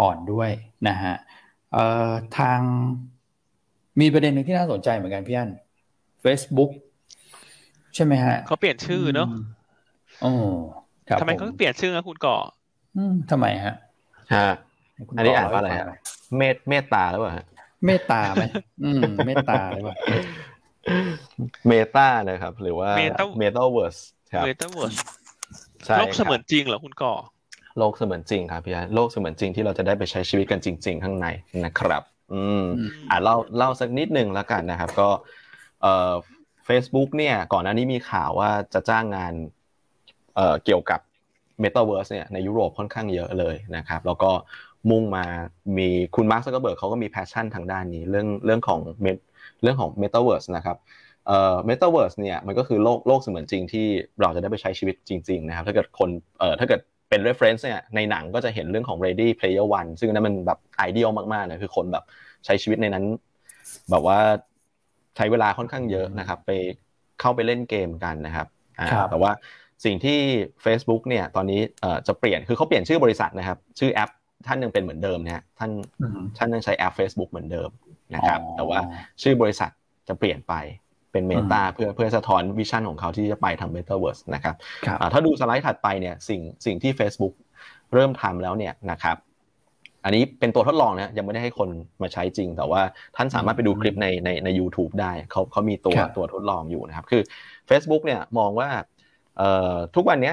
อ่อนด้วยนะฮะทางมีประเด็นหนึ่งที่น่าสนใจเหมือนกันพี่อัน Facebook ใช่ไหมฮะเขาเปลี่ยนชื่อเนาะโอ้ทำไมเขาเปลี่ยนชื่อนะคุณก่อทำไมฮะฮะอันนี้อ่านว่าอะไรฮะเมตเมตตาหรือเปล่าเมตตาไหมอืมเมตตาหรือเปล่าเมตานะครับ หรือว่าเมตาเวิร์สครับเมตาเวิร์สโลกเสมือนจริงเหรอคุณก่อโลกเสมือนจริงครับพี่โลกเสมือนจริงที่เราจะได้ไปใช้ชีวิตกันจริง ๆ ข้างในนะครับ อืมอ่าเล่าเล่าสักนิดหนึ่งแล้วกันนะครับ ก็เอ่อ Facebook เนี่ยก่อนหน้านี้มีข่าวว่าจะจ้างงานเเกี่ยวกับ Metaverse เนี่ยในยุโรปค่อนข้างเยอะเลยนะครับแล้วก็มุ่งมามีคุณมาร์คซักเกอร์เบิร์กเขาก็มี passion ทางด้านนี้เรื่องเรื่องของเรื่องของ Metaverse นะครับเอ่อ Metaverse เนี่ยมันก็คือโลกโลกเสมือนจริงที่เราจะได้ไปใช้ชีวิตจริงๆนะครับถ้าเกิดคนเอ่อถ้าเกิดเป็น reference เนี่ยในหนังก็จะเห็นเรื่องของ Ready Player One ซึ่งนั้นมันแบบ ideal มากๆเลยคือคนแบบใช้ชีวิตในนั้น แบบว่า ใช้เวลาค่อนข้างเยอะนะครับ ไปเข้าไปเล่นเกมกันนะครับแต่ว่าสิ่งที่ Facebook เนี่ยตอนนี้จะเปลี่ยนคือเขาเปลี่ยนชื่อบริษัทนะครับ ชื่อแอปท่านยังเป็นเหมือนเดิมนะท่านท่านยังใช้แอป Facebook เหมือนเดิมนะครับ แต่ว่าชื่อบริษัทจะเปลี่ยนไปเป็นเมตาเพื่อเพื่อสะท้อน vision ของเขาที่จะไปทำเมตาเวิร์สนะครับถ้าดูสไลด์ถัดไปเนี่ยสิ่งสิ่งที่ Facebook เริ่มทำแล้วเนี่ยนะครับ อันนี้เป็นตัวทดลองนะยังไม่ได้ให้คนมาใช้จริง แต่ว่าท่านสามารถไปดูคลิปในในใน u t u b e ได้เขาเขามีตัวตัวทดลองอยู่นะครับ คือ Facebook เนี่ยมองว่าทุกวันนี้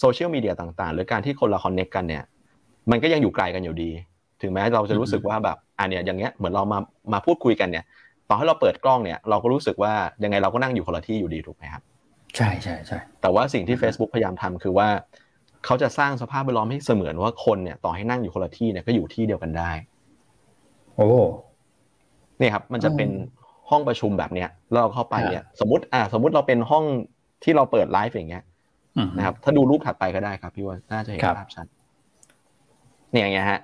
โซเชียลมีเดียต่างๆ หรือการที่คนเราคอนเน็กกันเนี่ย มันก็ยังอยู่ไกลกันอยู่ดี ถึงแม้เราจะรู้สึกว่าแบบอันเนี้ยอย่างเงี้ยเหมือนเรามามาพูดคุยกันเนี่ยต่อให้เราเปิดกล้องเนี่ยเราก็รู้สึกว่ายังไงเราก็นั่งอยู่คนละที่อยู่ดีถูกไหมครับ ใช่ใช่ใช่แต่ว่าสิ่งที่ Facebook พยายามทำคือว่า เขาจะสร้างสภาพแวดล้อมให้เสมือนว่าคนเนี่ยต่อให้นั่งอยู่คนละที่เนี่ยก็อยู่ที่เดียวกันได้ โอ้นี่ครับ มันจะเป็นห้องประชุมแบบเนี้ยเราเข้าไปเนี่ยสมมติอ่า สมมติเราเป็นห้องที่เราเปิดไลฟ์อย่างเงี้ยนะครับ ถ้าดูรูปถัดไปก็ได้ครับ พี่ว่าน่าจะเห็นภาพชัดเนี่ยอย่างเงี้ยฮะ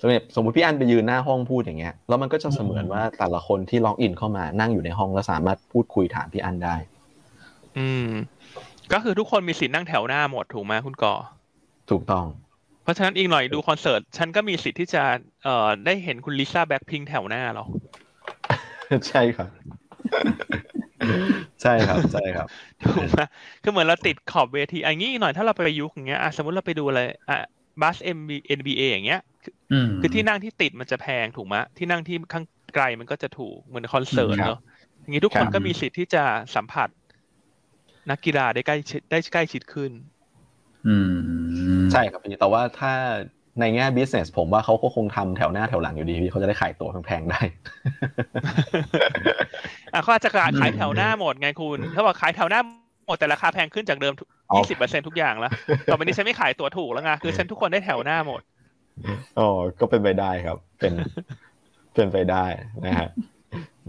สมมติสมมติพี่อันไปยืนหน้าห้องพูดอย่างเงี้ยแล้วมันก็จะเสมือนว่าแต่ละคนที่ล็อกอินเข้ามานั่งอยู่ในห้องแล้วสามารถพูดคุยถามพี่อันได้ อืม ก็คือทุกคนมีสิทธิ์นั่งแถวหน้าหมดถูกไหมคุณก่อ ถูกต้อง เพราะฉะนั้นอีกหน่อยดูคอนเสิร์ต ฉันก็มีสิทธิ์ที่จะเอ่อได้เห็นคุณลิซ่าแบ็คพิงแถวหน้าหรอ ใช่ครับ ใช่ครับใช่ครับถูกไหมคือเหมือนเราติดขอบเวทีอันนี้หน่อยถ้าเราไปยุคอย่างเงี้ยสมมติเราไปดูอะไรอะบาส NBA NBA อย่างเงี้ยคือที่นั่งที่ติดมันจะแพงถูกไหมที่นั่งที่ข้างไกลมันก็จะถูกเหมือนคอนเสิร์ตเนาะอย่างนี้ทุกคนก็มีสิทธิ์ที่จะสัมผัสนักกีฬาได้ใกล้ได้ใกล้ชิดขึ้นอืม ใช่ครับพี่แต่ว่าถ้าในแง่ business ผมว่าเขาก็คงทำแถวหน้าแถวหลังอยู่ดีพี่เขาจะได้ขายตัวแพงๆได้อะเขาอาจจะขายแถวหน้าหมดไงคุณเขาบอกขายแถวหน้าหมดแต่ราคาแพงขึ้นจากเดิมยี่สิบเปอร์เซ็นทุกอย่างแล้วต่อไปนี้ฉันไม่ขายตัวถูกแล้วไงคือฉันทุกคนได้แถวหน้าหมดอ๋อก็เป็นไปได้ครับ เป็นเป็นไปได้นะฮะ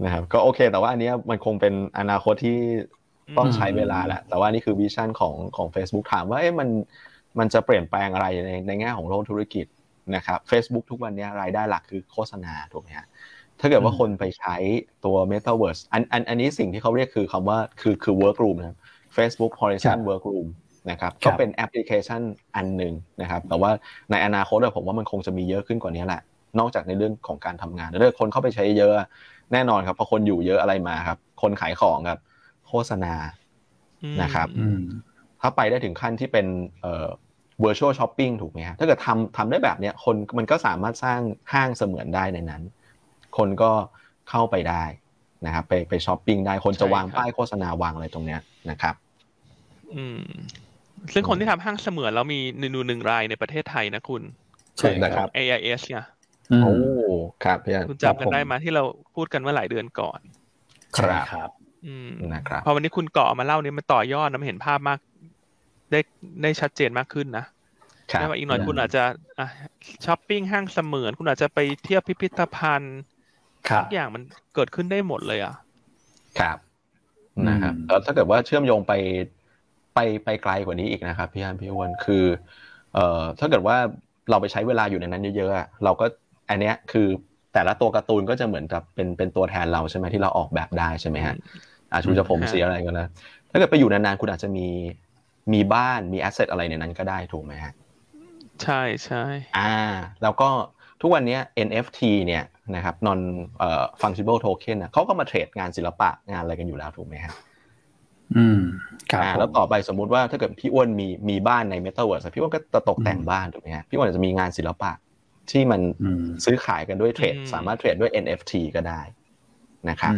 นะครับ ก็โอเค แต่ว่าอันนี้มันคงเป็นอนาคตที่ ต้องใช้เวลาแหละแต่ว่านี่คือวิชั่นของของ Facebook ถามว่าเอ๊ะมันมันจะเปลี่ยนแปลงอะไรในในแง่ของโลกธุรกิจนะครับ Facebook ทุกวันนี้รายได้หลักคือโฆษณาถูกไหมฮะถ้าเกิดว่าคนไปใช้ตัว Metaverse อันอันอันนี้สิ่งที่เขาเรียกคือคำว่าคือคือ Workroom นะครับ Facebook Horizon Workroom นะครับก็เป็นแอปพลิเคชันอันหนึ่งนะครับ แต่ว่าในอนาคตผมว่ามันคงจะมีเยอะขึ้นกว่านี้แหละ นอกจากในเรื่องของการทำงานถ้าคนเข้าไปใช้เยอะ แน่นอนครับพอคนอยู่เยอะอะไรมาครับ คนขายของครับ โฆษณานะครับถ้าไปได้ถึงขั้นที่เป็นเอ่อ virtual shopping ถูกไหมครับถ้าเกิดทำทำได้แบบเนี้ยคนมันก็สามารถสร้างห้างเสมือนได้ในนั้น คนก็เข้าไปได้นะครับไปไปช้อปปิ้งได้คนจะวางป้ายโฆษณาวางอะไรตรงเนี้ยนะครับ อืม ซึ่งคนที่ทำห้างเสมือนแล้วมีหนึ่งหนึ่งรายในประเทศไทยนะคุณใช่นะครับ AIS เนี่ยโอ้ครับพี่คุณจำกันได้มาที่เราพูดกันเมื่อหลายเดือนก่อน ครับครับอืม นะครับพอวันนี้คุณเกาะมาเล่านี้มันต่อยอดนะมันเห็นภาพมาก ได้ได้ชัดเจนมากขึ้นนะไม่ว่าอีกหน่อยคุณอาจจะอะช้อปปิ้งห้างเสมือน คุณอาจจะไปเที่ยวพิพิธภัณฑ์ทุกอย่างมันเกิดขึ้นได้หมดเลยอะครับนะครับแล้วถ้าเกิดว่าเชื่อมโยงไปไปไปไกลกว่านี้อีกนะครับพี่อันพี่อ้วนคือ เอ่อถ้าเกิดว่าเราไปใช้เวลาอยู่ในนั้นเยอะๆเราก็อันเนี้ยคือแต่ละตัวการ์ตูนก็จะเหมือนกับเป็นเป็นตัวแทนเราใช่ไหมที่เราออกแบบได้ใช่ไหมฮะ อาชูจะผมเสียอะไรก็นะถ้าเกิดไปอยู่นานๆคุณอาจจะมีมีบ้านมีแอสเซทอะไรในนั้นก็ได้ถูกไหมฮะใช่ใช่อ่า แล้วก็ทุกวันนี้ NFT เนี่ยนะครับ non เอ่อ fungible token นะเขาก็มาเทรดงานศิลปะงานอะไรกันอยู่แล้วถูกไหมฮะอืมครับแล้วต่อไปสมมุติว่าถ้าเกิดพี่อ้วนมีมีบ้านใน Metaverse พี่อ้วนก็จะตกแต่งบ้านถูกไหมฮะพี่อ้วนอาจจะมีงานศิลปะที่มันซื้อขายกันด้วยเทรด สามารถเทรดด้วย NFT ก็ได้ นะครับ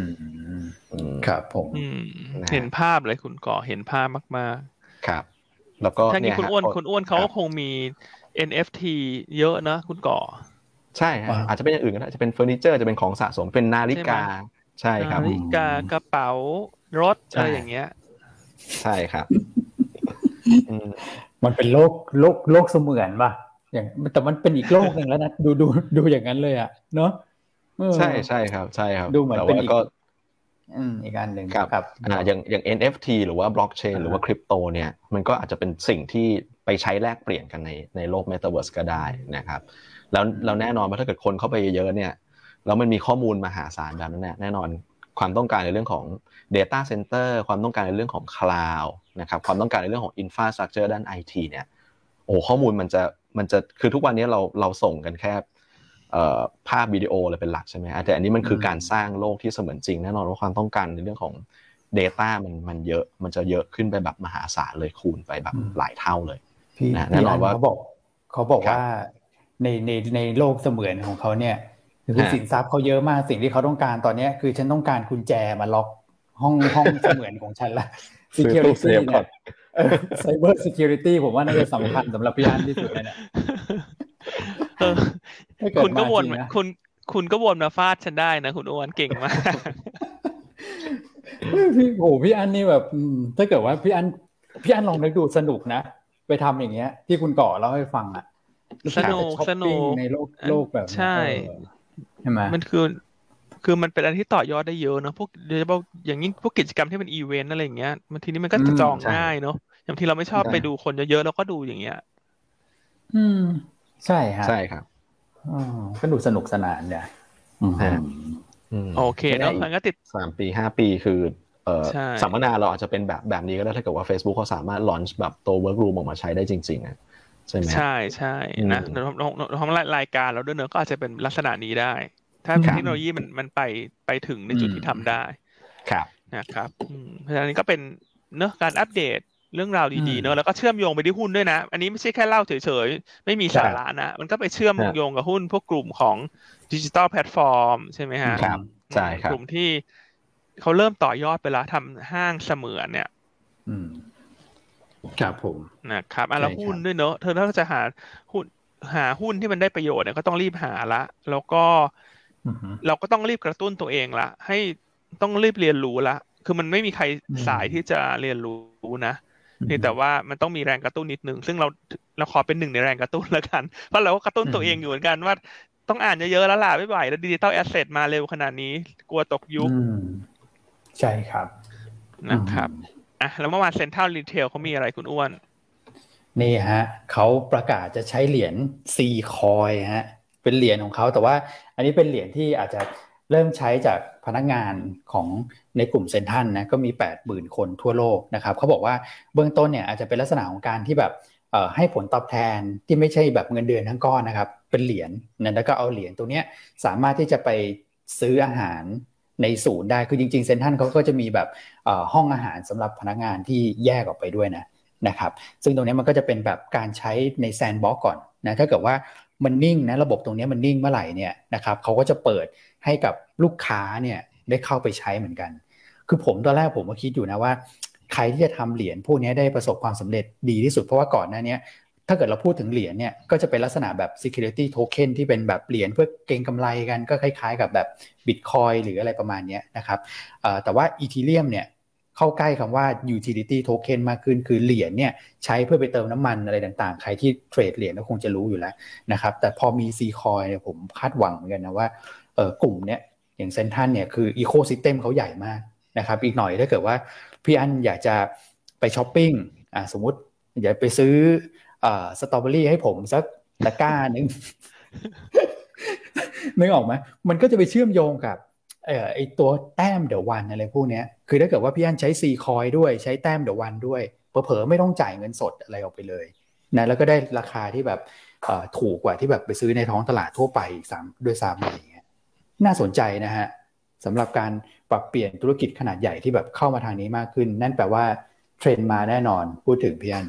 ครับผมเห็นภาพเลยคุณก่อเห็นภาพมาก ๆ ครับ แล้วก็ถ้างี้คุณอ้วนคุณอ้วนเขาก็คงมี NFT เยอะนะคุณก่อ ใช่อาจจะเป็นอย่างอื่นก็ได้จะเป็นเฟอร์นิเจอร์จะเป็นของสะสมเป็นนาฬิกา ใช่ครับนาฬิกากระเป๋ารถอะไรอย่างเงี้ย ใช่ครับมันเป็นโลกโลกโลกเสมือนป่ะอย่างแต่มันเป็นอีกโลกหนึ่งแล้วนะดูดูดูอย่างนั้นเลยอะเนาะ ใช่ใช่ครับใช่ครับดูเหมือนเป็นอีกอืมอีกอันหนึ่งครับครับอ่าอย่างอย่าง NFT หรือว่าบล็อกเชนหรือว่าคริปโตเนี่ยมันก็อาจจะเป็นสิ่งที่ไปใช้แลกเปลี่ยนกันในในโลกเมตาเวิร์สก็ได้นะครับแล้วเราแน่นอนว่าถ้าเกิดคนเข้าไปเยอะๆเนี่ยแล้วมันมีข้อมูลมหาศาลแบบนั้นแน่นอนความต้องการในเรื่องของ Data Center ความต้องการในเรื่องของ Cloud นะครับความต้องการในเรื่องของ Infrastructure ด้าน IT เนี่ยโอ้ข้อมูลมันจะมันจะคือทุกวันนี้เราเราส่งกันแค่ ภาพวิดีโออะไรเป็นหลักใช่ไหมแต่อันนี้มันคือการสร้างโลกที่เสมือนจริงแน่นอนว่าความต้องการในเรื่องของ Data มันมันเยอะมันจะเยอะขึ้นไปแบบมหาศาลเลยคูณไปแบบหลายเท่าเลยนะแน่นอนว่าเขาบอกเขาบอกว่าในในในโลกเสมือนของเขาเนี่ยคือสินทรัพย์เขาเยอะมากสิ่งที่เขาต้องการตอนนี้คือฉันต้องการกุญแจมาล็อกห้องห้องเสมือนของฉันละ security เนี่ยไซเบอร์ security ผมว่าน่าจะสำคัญสำหรับพี่อันที่สุดเลยเนี่ย คุณก็วนคุณคุณก็วนมาฟาดฉันได้นะ คุณอ้วนเก่งมากพี่โอ้พี่อันนี่แบบถ้าเกิดว่าพี่อันพี่อันลองนึกดูสนุกนะ ไปทำอย่างเงี้ย ที่คุณก่อเล่าให้ฟังอะสนุกสนุกในโลกโลกแบบใช่ใช่ไหมมันคือ คือมันเป็นอะไรที่ต่อยอดได้เยอะเนาะพวกโดยเฉพาะอย่างนี้พวกกิจกรรมที่เป็นอีเวนต์อะไรอย่างเงี้ยมันทีนี้มันก็จะจองง่ายเนาะอย่างที่เราไม่ชอบไปดูคนเยอะๆเราก็ดูอย่างเงี้ย อืม ใช่ฮะใช่ครับอ๋อก็ดูสนุกสนานเนี่ยโอเคเนาะมันก็ติดสามปีห้าปีคือเอ่อสัมมนาเราอาจจะเป็นแบบแบบนี้ก็ได้ถ้าเกิดว่า Facebook เขาสามารถลอนช์แบบตัว workroom ออกมาใช้ได้จริงๆอะใช่ไหมใช่ใช่นะทำรายการเราด้วยเนอะก็อาจจะเป็นลักษณะนี้ได้ ถ้าเทคโนโลยีมันมันไปไปถึงในจุดที่ทำได้ ครับนะครับเพราะฉะนั้นก็เป็นเนอะการอัปเดต เรื่องราวดีๆเนอะแล้วก็เชื่อมโยงไปที่หุ้นด้วยนะ อันนี้ไม่ใช่แค่เล่าเฉยๆ ไม่มีสาระนะ มันก็ไปเชื่อมโยงกับหุ้นพวกกลุ่มของdigital platform ใช่ไหมฮะครับใช่ครับกลุ่มที่เขาเริ่มต่อยอดไปแล้วทำห้างเสมือนเนี่ย อืมครับผมนะครับอะแล้วหุ้นด้วยเนอะเธอถ้าจะหาหุ้นหาหุ้นที่มันได้ประโยชน์เนี่ยก็ต้องรีบหาละ แล้วก็เราก็ต้องรีบกระตุ้นตัวเองละให้ต้องรีบเรียนรู้ละ คือมันไม่มีใครสายที่จะเรียนรู้นะ เพียงแต่ว่ามันต้องมีแรงกระตุ้นนิดนึง ซึ่งเราเราขอเป็นหนึ่งในแรงกระตุ้นแล้วกัน เพราะเราก็กระตุ้นตัวเองอยู่เหมือนกันว่า ต้องอ่านเยอะๆแล้วล่ะไม่ไหวแล้ว digital asset มาเร็วขนาดนี้ กลัวตกยุคใช่ครับนะครับอะแล้วเมื่อวานเซ็นทรัลรีเทลเขามีอะไรคุณอ้วน นี่ฮะเขาประกาศจะใช้เหรียญซีคอยฮะ เป็นเหรียญของเขาแต่ว่า อันนี้เป็นเหรียญที่อาจจะ เริ่มใช้จากพนักงานของในกลุ่มเซ็นทรัลนะก็มี 8 0,000 คนทั่วโลกนะครับเขาบอกว่าเบื้องต้นเนี่ยอาจจะเป็นลักษณะของการที่แบบให้ผลตอบแทนที่ไม่ใช่แบบเงินเดือนทั้งก้อนนะครับ เป็นเหรียญนั่นแล้วก็เอาเหรียญตรงนี้สามารถที่จะไปซื้ออาหารในศูนย์ได้คือจริงๆเซนทันเขาก็จะมีแบบห้องอาหารสำหรับพนักงานที่แยกออกไปด้วยนะนะครับ ซึ่งตรงนี้มันก็จะเป็นแบบการใช้ในแซนบ็อกก่อนนะถ้าเกิดว่ามันนิ่งนะระบบตรงนี้มันนิ่งเมื่อไหร่เนี่ยนะครับเขาก็จะเปิด ให้กับลูกค้าเนี่ยได้เข้าไปใช้เหมือนกัน คือผมตอนแรกผมก็คิดอยู่นะว่า ใครที่จะทำเหรียญพวกนี้ได้ประสบความสำเร็จดีที่สุดเพราะว่าก่อนหน้านี้ถ้าเกิดเราพูดถึงเหรียญเนี่ยก็จะเป็นลักษณะแบบ security token ที่เป็นแบบเหรียญเพื่อเก็งกำไรกันก็คล้ายๆ กับแบบ Bitcoin หรืออะไรประมาณนี้นะครับแต่ว่า Ethereum เนี่ยเข้าใกล้คำว่า utility token มากขึ้นคือเหรียญเนี่ยใช้เพื่อไปเติมน้ำมันอะไรต่างๆ ใครที่เทรดเหรียญก็คงจะรู้อยู่แล้วนะครับแต่พอมี C coin เนี่ยผมคาดหวังเหมือนกันนะว่า กลุ่มเนี่ยอย่างเซ็นทรัลเนี่ยคือ ecosystem เขาใหญ่มากนะครับอีกหน่อยถ้าเกิดว่าพี่อันอยากจะไปช้อปปิ้งอ่าสมมติอยากไปซื้อสตรอเบอรี่ให้ผมสักตะกร้าหนึ่งนึกออกไหมมันก็จะไปเชื่อมโยงกับเออไอตัวแต้ม The 1อะไรพวกนี้คือถ้าเกิดว่าพี่อันใช้ซีคอยด้วยใช้แต้ม The 1ด้วยเผลอๆไม่ต้องจ่ายเงินสดอะไรออกไปเลยนะแล้วก็ได้ราคาที่แบบถูกกว่าที่แบบไปซื้อในท้องตลาดทั่วไปสามด้วยซ้ำอะไรอย่างเงี้ย น่าสนใจนะฮะสำหรับการปรับเปลี่ยนธุรกิจขนาดใหญ่ที่แบบเข้ามาทางนี้มากขึ้น นั่นแปลว่าเทรนด์มาแน่นอนพูดถึงพี่อัน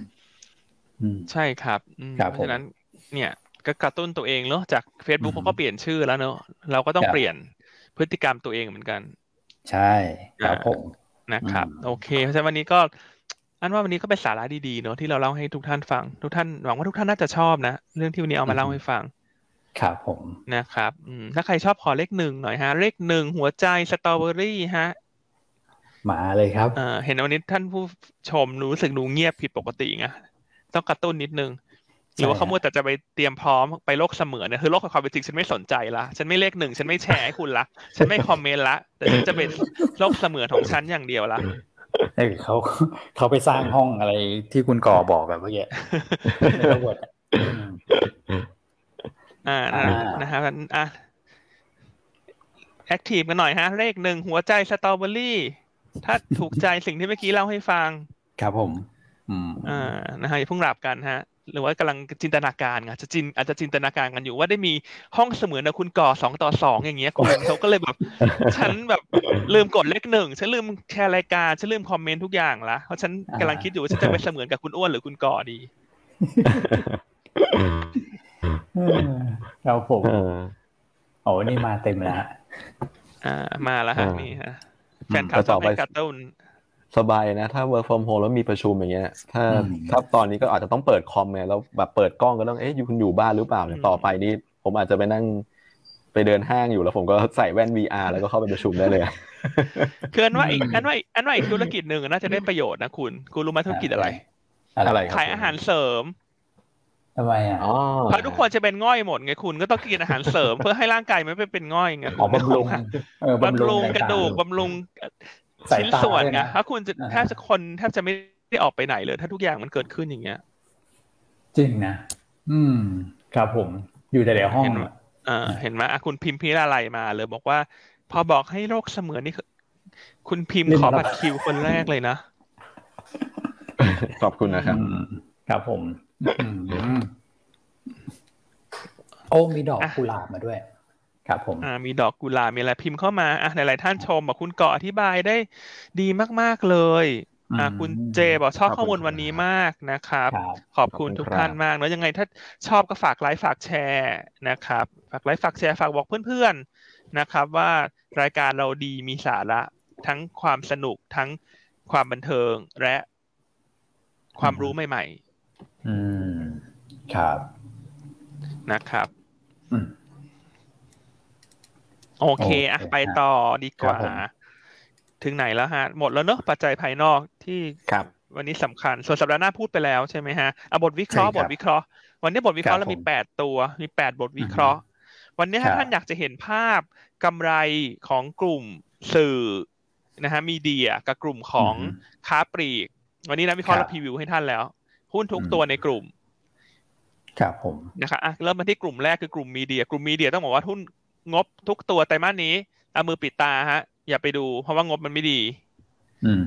ใช่ครับเพราะฉะนั้นเนี่ยก็กระตุ้นตัวเองเนาะจาก Facebook เขาก็เปลี่ยนชื่อแล้วเนาะเราก็ต้องเปลี่ยนพฤติกรรมตัวเองเหมือนกัน ใช่ครับผมนะครับ โอเค เพราะฉะนั้นวันนี้ก็อันว่าวันนี้ก็เป็นสาระดีๆเนาะที่เราเล่าให้ทุกท่านฟัง ทุกท่านหวังว่าทุกท่านน่าจะชอบนะ เรื่องที่วันนี้เอามาเล่าให้ฟัง ครับผมนะครับอืมถ้าใครชอบขอเลขหนึ่งหน่อยฮะ เลขหนึ่งหัวใจสตรอเบอรี่ฮะมาเลยครับเห็นวันนี้ท่านผู้ชมรู้สึกดูเงียบผิดปกติไงต้องกระตุ้นนิดนึงหรือว่าเขามัวแต่จะไปเตรียมพร้อมไปโลกเสมือนเนี่ยคือโลกของความเป็นจริงฉันไม่สนใจละฉันไม่เลขหนึ่งฉันไม่แชร์ให้คุณละฉันไม่คอมเมนต์ละแต่ฉันจะเป็นโลกเสมือนของฉันอย่างเดียวละเอ้เขาเขาไปสร้างห้องอะไรที่คุณก่อบอกแบบเมื่อกี้ อ่านะฮะอะแอคทีฟกันหน่อยฮะ เลขหนึ่งหัวใจสตรอเบอรี่ ถ้าถูกใจสิ่งที่เมื่อกี้เล่าให้ฟัง ครับผมอ่านะฮะอย่าเพิ่งหลับกันฮะ หรือว่ากำลังจินตนาการไงจะจินอาจจะจินตนาการกันอยู่ว่าได้มีห้องเสมือนนะคุณก่อสองต่อสองอย่างเงี้ยคุณเขาก็เลยแบบ ฉันแบบลืมกดเลขหนึ่งฉันลืมแชร์รายการฉันลืมคอมเมนต์ทุกอย่างละเพราะฉันกำลังคิดอยู่ว่าฉันจะไปเสมือนกับคุณอ้วนหรือคุณก่อดี เราผมโอ้นี่มาเต็มแล้วอ่า มาแล้วฮะนี่ฮะแฟนคลับต่อไปกระตุ้นสบายนะ ถ้า work from home แล้วมีประชุมอย่างเงี้ย ถ้าถ้าตอนนี้ก็อาจจะต้องเปิดคอมไงแล้วแบบเปิดกล้องก็ต้องเอ๊ะอยู่คุณอยู่บ้านหรือเปล่าเนี่ยต่อไปนี้ผมอาจจะไปนั่งไปเดินห้างอยู่แล้วผมก็ใส่แว่น VR แล้วก็เข้าไปประชุมได้เลยคืออันว่าอีกอันว่าอันว่าอีกธุรกิจหนึ่งน่าจะได้ประโยชน์นะคุณ คุณรู้ไหมธุรกิจอะไร อะไรขายอาหารเสริม ทำไมอะเพราะทุกคนจะเป็นง่อยหมดไงคุณก็ต้องกินอาหารเสริม เพื่อให้ร่างกายไม่เป็นง่อยไงอ๋อบำรุงบำรุงกระดูกบำรุงชิ้นส่วนไงถ้าคุณจะแทบจะคนแทบจะไม่ได้ออกไปไหนเลย ถ้าทุกอย่างมันเกิดขึ้นอย่างเงี้ย จริงนะอืม ครับผม อยู่แต่ในห้องอ่าเห็นไหมคุณพิมพ์พิอะไรมาเลยบอกว่า พอบอกให้โรคเสมือนนี่คุณพิมพ์ขอบัตรคิวคนแรกเลยนะขอบคุณนะครับครับผม โอ้มีดอกกุหลาบมาด้วย ครับผมอ่ามีดอกกุหลาบมีอะไรพิมพ์เข้ามาอะหลายๆท่านชมบอกคุณเกาะอธิบายได้ดีมากๆเลยอ่าคุณเจบอกชอบข้อมูลวันนี้มากนะครับ ขอบคุณทุกท่านมากแล้วยังไงถ้าชอบก็ฝากไลค์ฝากแชร์นะครับ ฝากไลค์ฝากแชร์ฝากบอกเพื่อนๆนะครับ ว่ารายการเราดีมีสาระทั้งความสนุกทั้งความบันเทิงและความรู้ใหม่ ๆ อืม ครับ นะครับอืมโอเคอะไปต่อดีกว่า ถึงไหนแล้วฮะ หมดแล้วเนอะปัจจัยภายนอกที่ครับวันนี้สำคัญ ส่วนสัปดาห์หน้าพูดไปแล้วใช่ไหมฮะอะบทวิเคราะห์บทวิเคราะห์ วันนี้บทวิเคราะห์เรามีแปดตัว มีแปดบทวิเคราะห์ วันนี้ถ้าท่านอยากจะเห็นภาพกำไรของกลุ่มสื่อนะฮะมีเดียกับกลุ่มของค้าปลีก วันนี้นะวิเคราะห์เราพรีวิวให้ท่านแล้ว หุ้นทุกตัวในกลุ่ม ครับผมนะครับอะเริ่มมาที่กลุ่มแรกคือกลุ่มมีเดีย กลุ่มมีเดียต้องบอกว่าหุ้นงบทุกตัวไตรมาสนี้เอามือปิดตาฮะ อย่าไปดูเพราะว่างบมันไม่ดี อืม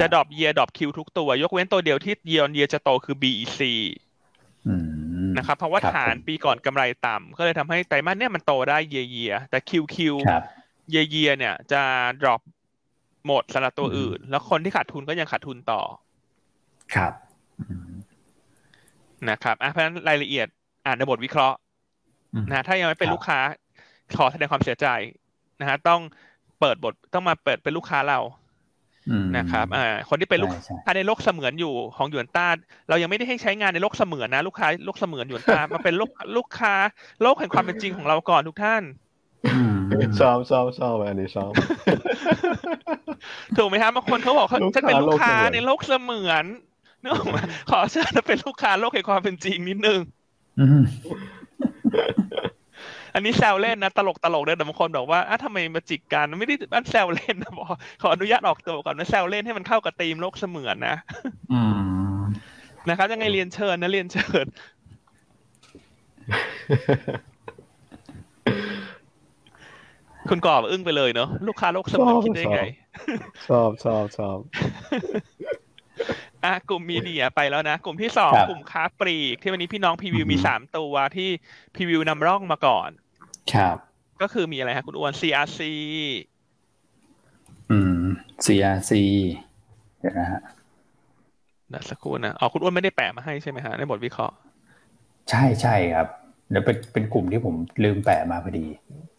จะ drop year drop Q ทุกตัว ยกเว้นตัวเดียวที่เยียนเยียจะโตคือ BEC นะครับ เพราะว่าฐานปีก่อนกำไรต่ำก็เลยทำให้ไตรมาสเนี้ยมันโตได้เยียเยียแต่ Q Q year year เนี่ยจะ drop หมดสำหรับตัวอื่น แล้วคนที่ขาดทุนก็ยังขาดทุนต่อ ครับ นะครับอะเพราะฉะนั้นรายละเอียดอ่านในบทวิเคราะห์นะถ้ายังไม่เป็นลูกค้าขอแสดงความเสียใจนะฮะต้องเปิดบทต้องมาเปิดเป็นลูกค้าเรานะครับอ่าคนที่เป็นลูกค้าในโลกเสมือนอยู่ของหยวนต้าเรายังไม่ได้ให้ใช้งานในโลกเสมือนนะลูกค้าโลกเสมือนหยวนต้ามาเป็นลูกลูกค้าโลกแห่งความเป็นจริงของเราก่อนทุกท่านชอบชอบชอบอันนี้ชอบถูกไหมครับบางคนเขาบอกเขาจะเป็นลูกค้าในโลกเสมือน เนอะขอเชิญเป็นลูกค้าโลกแห่งความเป็นจริงนิดนึงอันนี้แซวเล่นนะ ตลกตลกเลยแต่บางคนบอกว่าอะทำไมมาจิกกันไม่ได้อันแซวเล่นนะบอกขออนุญาตออกตัวก่อนนะแซวเล่นให้มันเข้ากับธีมโลกเสมือนนะนะครับยังไงเรียนเชิญนะเรียนเชิญคุณกอบอึ้งไปเลยเนาะลูกค้าโลกเสมือนคิดได้ไงชอบชอบชอบ อะกลุ่มมีเดียไปแล้วนะ กลุ่มที่สองกลุ่มค้าปลีก ที่วันนี้พี่น้องพรีวิวมีสามตัวที่พรีวิวนำร่องมาก่อน ครับ ก็คือมีอะไรครับคุณอ้วน CRC อืม CRC เดี๋ยวนะฮะนะสักครู่นะอ๋อคุณอ้วนไม่ได้แปะมาให้ใช่ไหมฮะในบทวิเคราะห์ ใช่ใช่ครับเดี๋ยวเป็นเป็นกลุ่มที่ผมลืมแปะมาพอดี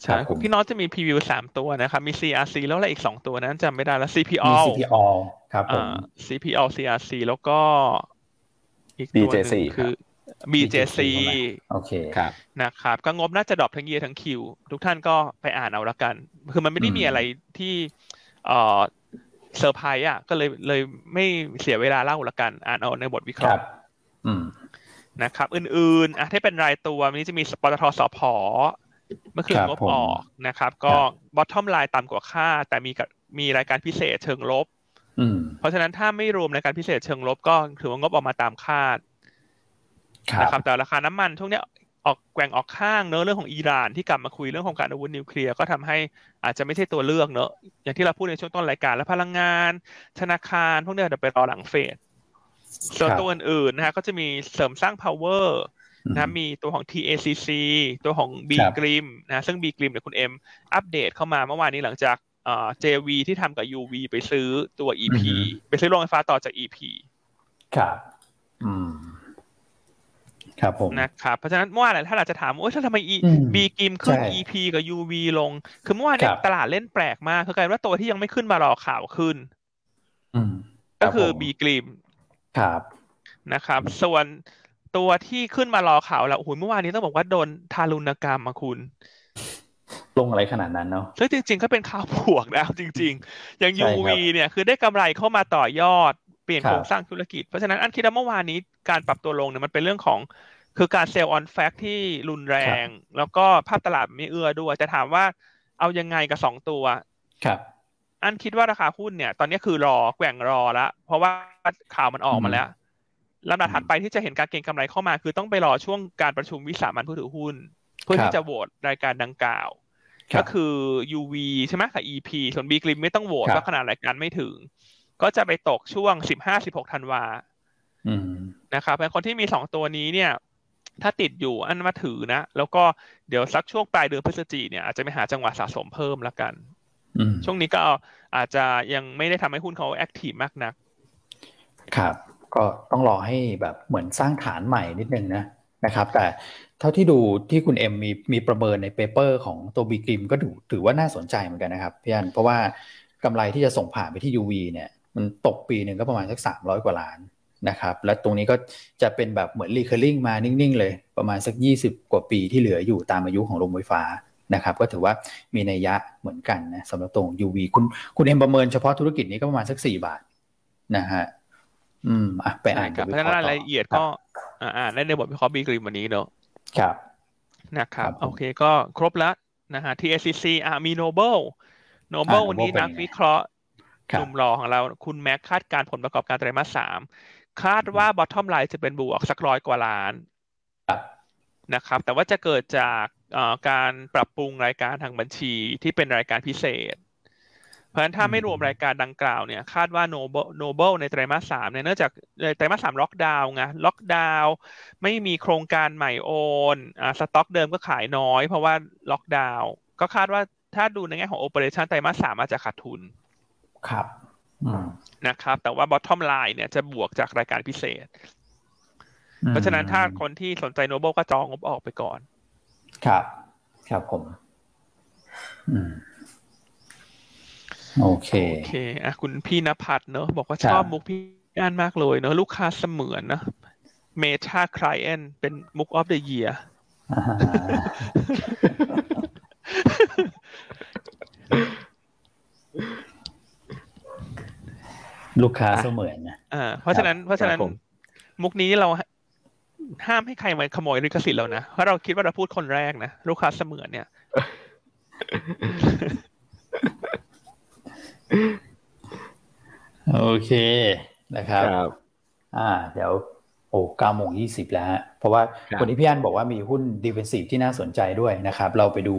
ใช่พี่น้องจะมี preview สามตัวนะครับมี CRC แล้วอะไรอีกสองตัวนั้นจำไม่ได้แล้ว CPALL มี CPALL ครับผม CPALL CRC แล้วก็อีกตัวนึงคือ BJC โอเคครับนะครับก็งบน่าจะ drop ทั้งเยียทั้ง Q ทุกท่านก็ไปอ่านเอาละกัน คือมันไม่ได้มีอะไรที่เอ่อเซอร์ไพรส์อะ ก็เลยเลยไม่เสียเวลาเล่าละกัน อ่านเอาในบทวิเคราะห์นะครับ อื่นๆอะถ้าเป็นรายตัววันนี้จะมีปตท.สผ.เมื่อคืนงบออกนะครับ ก็ bottom line ต่ำกว่าคาดแต่มีมีรายการพิเศษเชิงลบ เพราะฉะนั้นถ้าไม่รวมรายการพิเศษเชิงลบก็ถือว่างบออกมาตามคาดนะครับ แต่ราคาน้ำมันช่วงนี้ออกแกว่งออกข้างเนอะเรื่องของอิหร่านที่กลับมาคุยเรื่องของการอาวุธนิวเคลียร์ก็ทำให้อาจจะไม่ใช่ตัวเลือกเนอะอย่างที่เราพูดในช่วงต้นรายการแล้วพลังงาน ธนาคารพวกนี้เดี๋ยวไปรอหลังเฟดส่วนตัวอื่นๆนะฮะก็จะมีเสริมสร้าง power นะมีตัวของ TACC ตัวของ B Grim นะซึ่ง B Grim เนี่ยคุณเอ็มอัปเดตเข้ามาเมื่อวานนี้หลังจาก เอ่อ JV ที่ทำกับ UV ไปซื้อตัว EP ไปซื้อโรงไฟฟ้าต่อจาก EP ครับอืมครับผมนะครับเพราะฉะนั้นเมื่อวานถ้าเราจะถามว่าทำไม B Grim ขึ้น EP กับ UV ลง คือเมื่อวานนี้ตลาดเล่นแปลกมากคือกลายว่าตัวที่ยังไม่ขึ้นมารอข่าวขึ้นก็คือ B Grim ครับนะครับ ส่วนตัวที่ขึ้นมารอข่าวแล้วโอ้โหเมื่อวานนี้ต้องบอกว่าโดนทารุณกรรมมาคุณ ลงอะไรขนาดนั้นเนาะซึ่งจริง ๆ ก็เป็นข่าวบวกแล้วจริง ๆ อย่าง UV เนี่ยคือได้กำไรเข้ามาต่อยอดเปลี่ยนโครงสร้างธุรกิจ เพราะฉะนั้นอันคิดว่าเมื่อวานนี้การปรับตัวลงเนี่ยมันเป็นเรื่องของคือการเซลล์ออนแฟกที่รุนแรง แล้วก็ภาพตลาดไม่เอื้อด้วยจะถามว่าเอายังไงกับสองตัว ครับ อันคิดว่าราคาหุ้นเนี่ย ตอนนี้คือรอแกว่งรอแล้วเพราะว่าข่าวมันออกมาแล้วลำดับถัดไปที่จะเห็นการเก็งกำไรเข้ามา คือต้องไปรอช่วงการประชุมวิสามันผู้ถือหุ้น เพื่อที่จะโหวตรายการดังกล่าว ก็คือ UV ใช่ไหมกับ EP ส่วน B กริมไม่ต้องโหวตเพราะขนาดรายการไม่ถึง ก็จะไปตกช่วงสิบห้าสิบหกธันวานะครับเป็นคนที่มีสองตัวนี้เนี่ย ถ้าติดอยู่อันมาถือนะ แล้วก็เดี๋ยวสักช่วงปลายเดือนพฤศจิเนี่ยอาจจะไปหาจังหวะสะสมเพิ่มแล้วกันช่วงนี้ก็อาจจะยังไม่ได้ทำให้หุ้นเขา active มากนัก ครับ ก็ต้องรอให้แบบเหมือนสร้างฐานใหม่นิดนึงนะนะครับ แต่ เท่าที่ดูที่คุณเอ็มมีมีประเมินใน paper ของตัวบีกริมก็ถือถือว่าน่าสนใจเหมือนกันนะครับพี่อันเพราะว่ากำไรที่จะส่งผ่านไปที่ UV เนี่ย มันตกปีหนึ่งก็ประมาณสักสามร้อยกว่าล้านนะครับ และตรงนี้ก็จะเป็นแบบเหมือน recurring มานิ่งๆเลย ประมาณสัก 20 กว่าปีที่เหลืออยู่ตามอายุของโรงไฟฟ้านะครับ ก็ถือว่ามีนัยยะเหมือนกันนะสำหรับตรง UV คุณคุณเอ็มประเมินเฉพาะธุรกิจนี้ก็ประมาณสัก4บาทนะฮะอืมอะไปอ่านกับเพราะฉะนั้นรายละเอียดก็อ่านได้ในบทวิเคราะห์บีกริมวันนี้เนอะ ครับนะครับ โอเคก็ครบแล้วนะฮะ TSCC อ่ามี Noble Noble วันนี้นักวิเคราะห์กลุ่มรอของเราคุณแม็กคาดการณ์ผลประกอบการไตรมาสสามคาดว่า bottom line จะเป็นบวกสักร้อยกว่าล้านนะครับ แต่ว่าจะเกิดจากการปรับปรุงรายการทางบัญชีที่เป็นรายการพิเศษ เพราะฉะนั้นถ้าไม่รวมรายการดังกล่าวเนี่ยคาดว่าโนเบิลโนเบิลในไตรมาสสามเนี่ยเนื่องจากไตรมาสสามล็อกดาวน์ไงล็อกดาวน์ไม่มีโครงการใหม่โอนอ่าสต็อกเดิมก็ขายน้อย เพราะว่าล็อกดาวน์ก็คาดว่าถ้าดูในแง่ของ operation ไตรมาสสามอาจจะขาดทุนครับนะครับ แต่ว่า bottom line เนี่ยจะบวกจากรายการพิเศษ เพราะฉะนั้นถ้าคนที่สนใจโนเบิลก็จองงบออกไปก่อน ครับ ครับผม อืม โอเคโอเคอะคุณพี่นภัทรเนอะบอกว่าชอบมุกพี่อันมากเลยเนอะลูกค้าเสมือนนะ meta client เป็นมุก of the yearลูกค้าเสมือนนะอ่าเพราะฉะนั้นเพราะฉะนั้น มุกนี้เราห้ามให้ใครมาขโมยลิขสิทธิ์เรานะ เพราะเราคิดว่าเราพูดคนแรกนะ ลูกค้าเสมือนเนี่ย โอเคนะครับ อ่า เดี๋ยวโอ้เก้าโมงยี่สิบแล้วเพราะว่าคนที่พี่อันบอกว่ามีหุ้นดิเฟนซีฟที่น่าสนใจด้วยนะครับ เราไปดู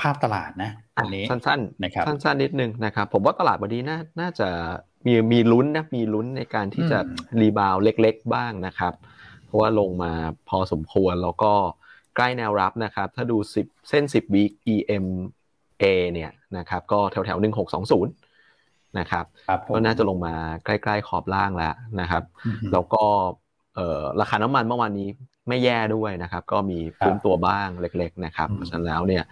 ภาพตลาดนะอันนี้สั้นๆนะครับสั้นๆนิดนึงนะครับ ผมว่าตลาดวันนี้น่าน่าจะมีมีลุ้นนะมีลุ้นในการที่จะรีบาวเล็ก ๆ บ้างนะครับ เพราะว่าลงมาพอสมควรแล้วก็ใกล้แนวรับนะครับ ถ้าดู10เส้น 10 week EMA เนี่ยนะครับก็แถวแถวหนึ่งหกสองศูนย์นะครับก็น่าจะลงมาใกล้ๆขอบล่างแล้วนะครับ แล้วก็ราคาน้ำมันเมื่อวานนี้ไม่แย่ด้วยนะครับ ก็มีฟื้นตัวบ้างเล็ก ๆ นะครับ เพราะฉะนั้นแล้วเนี่ย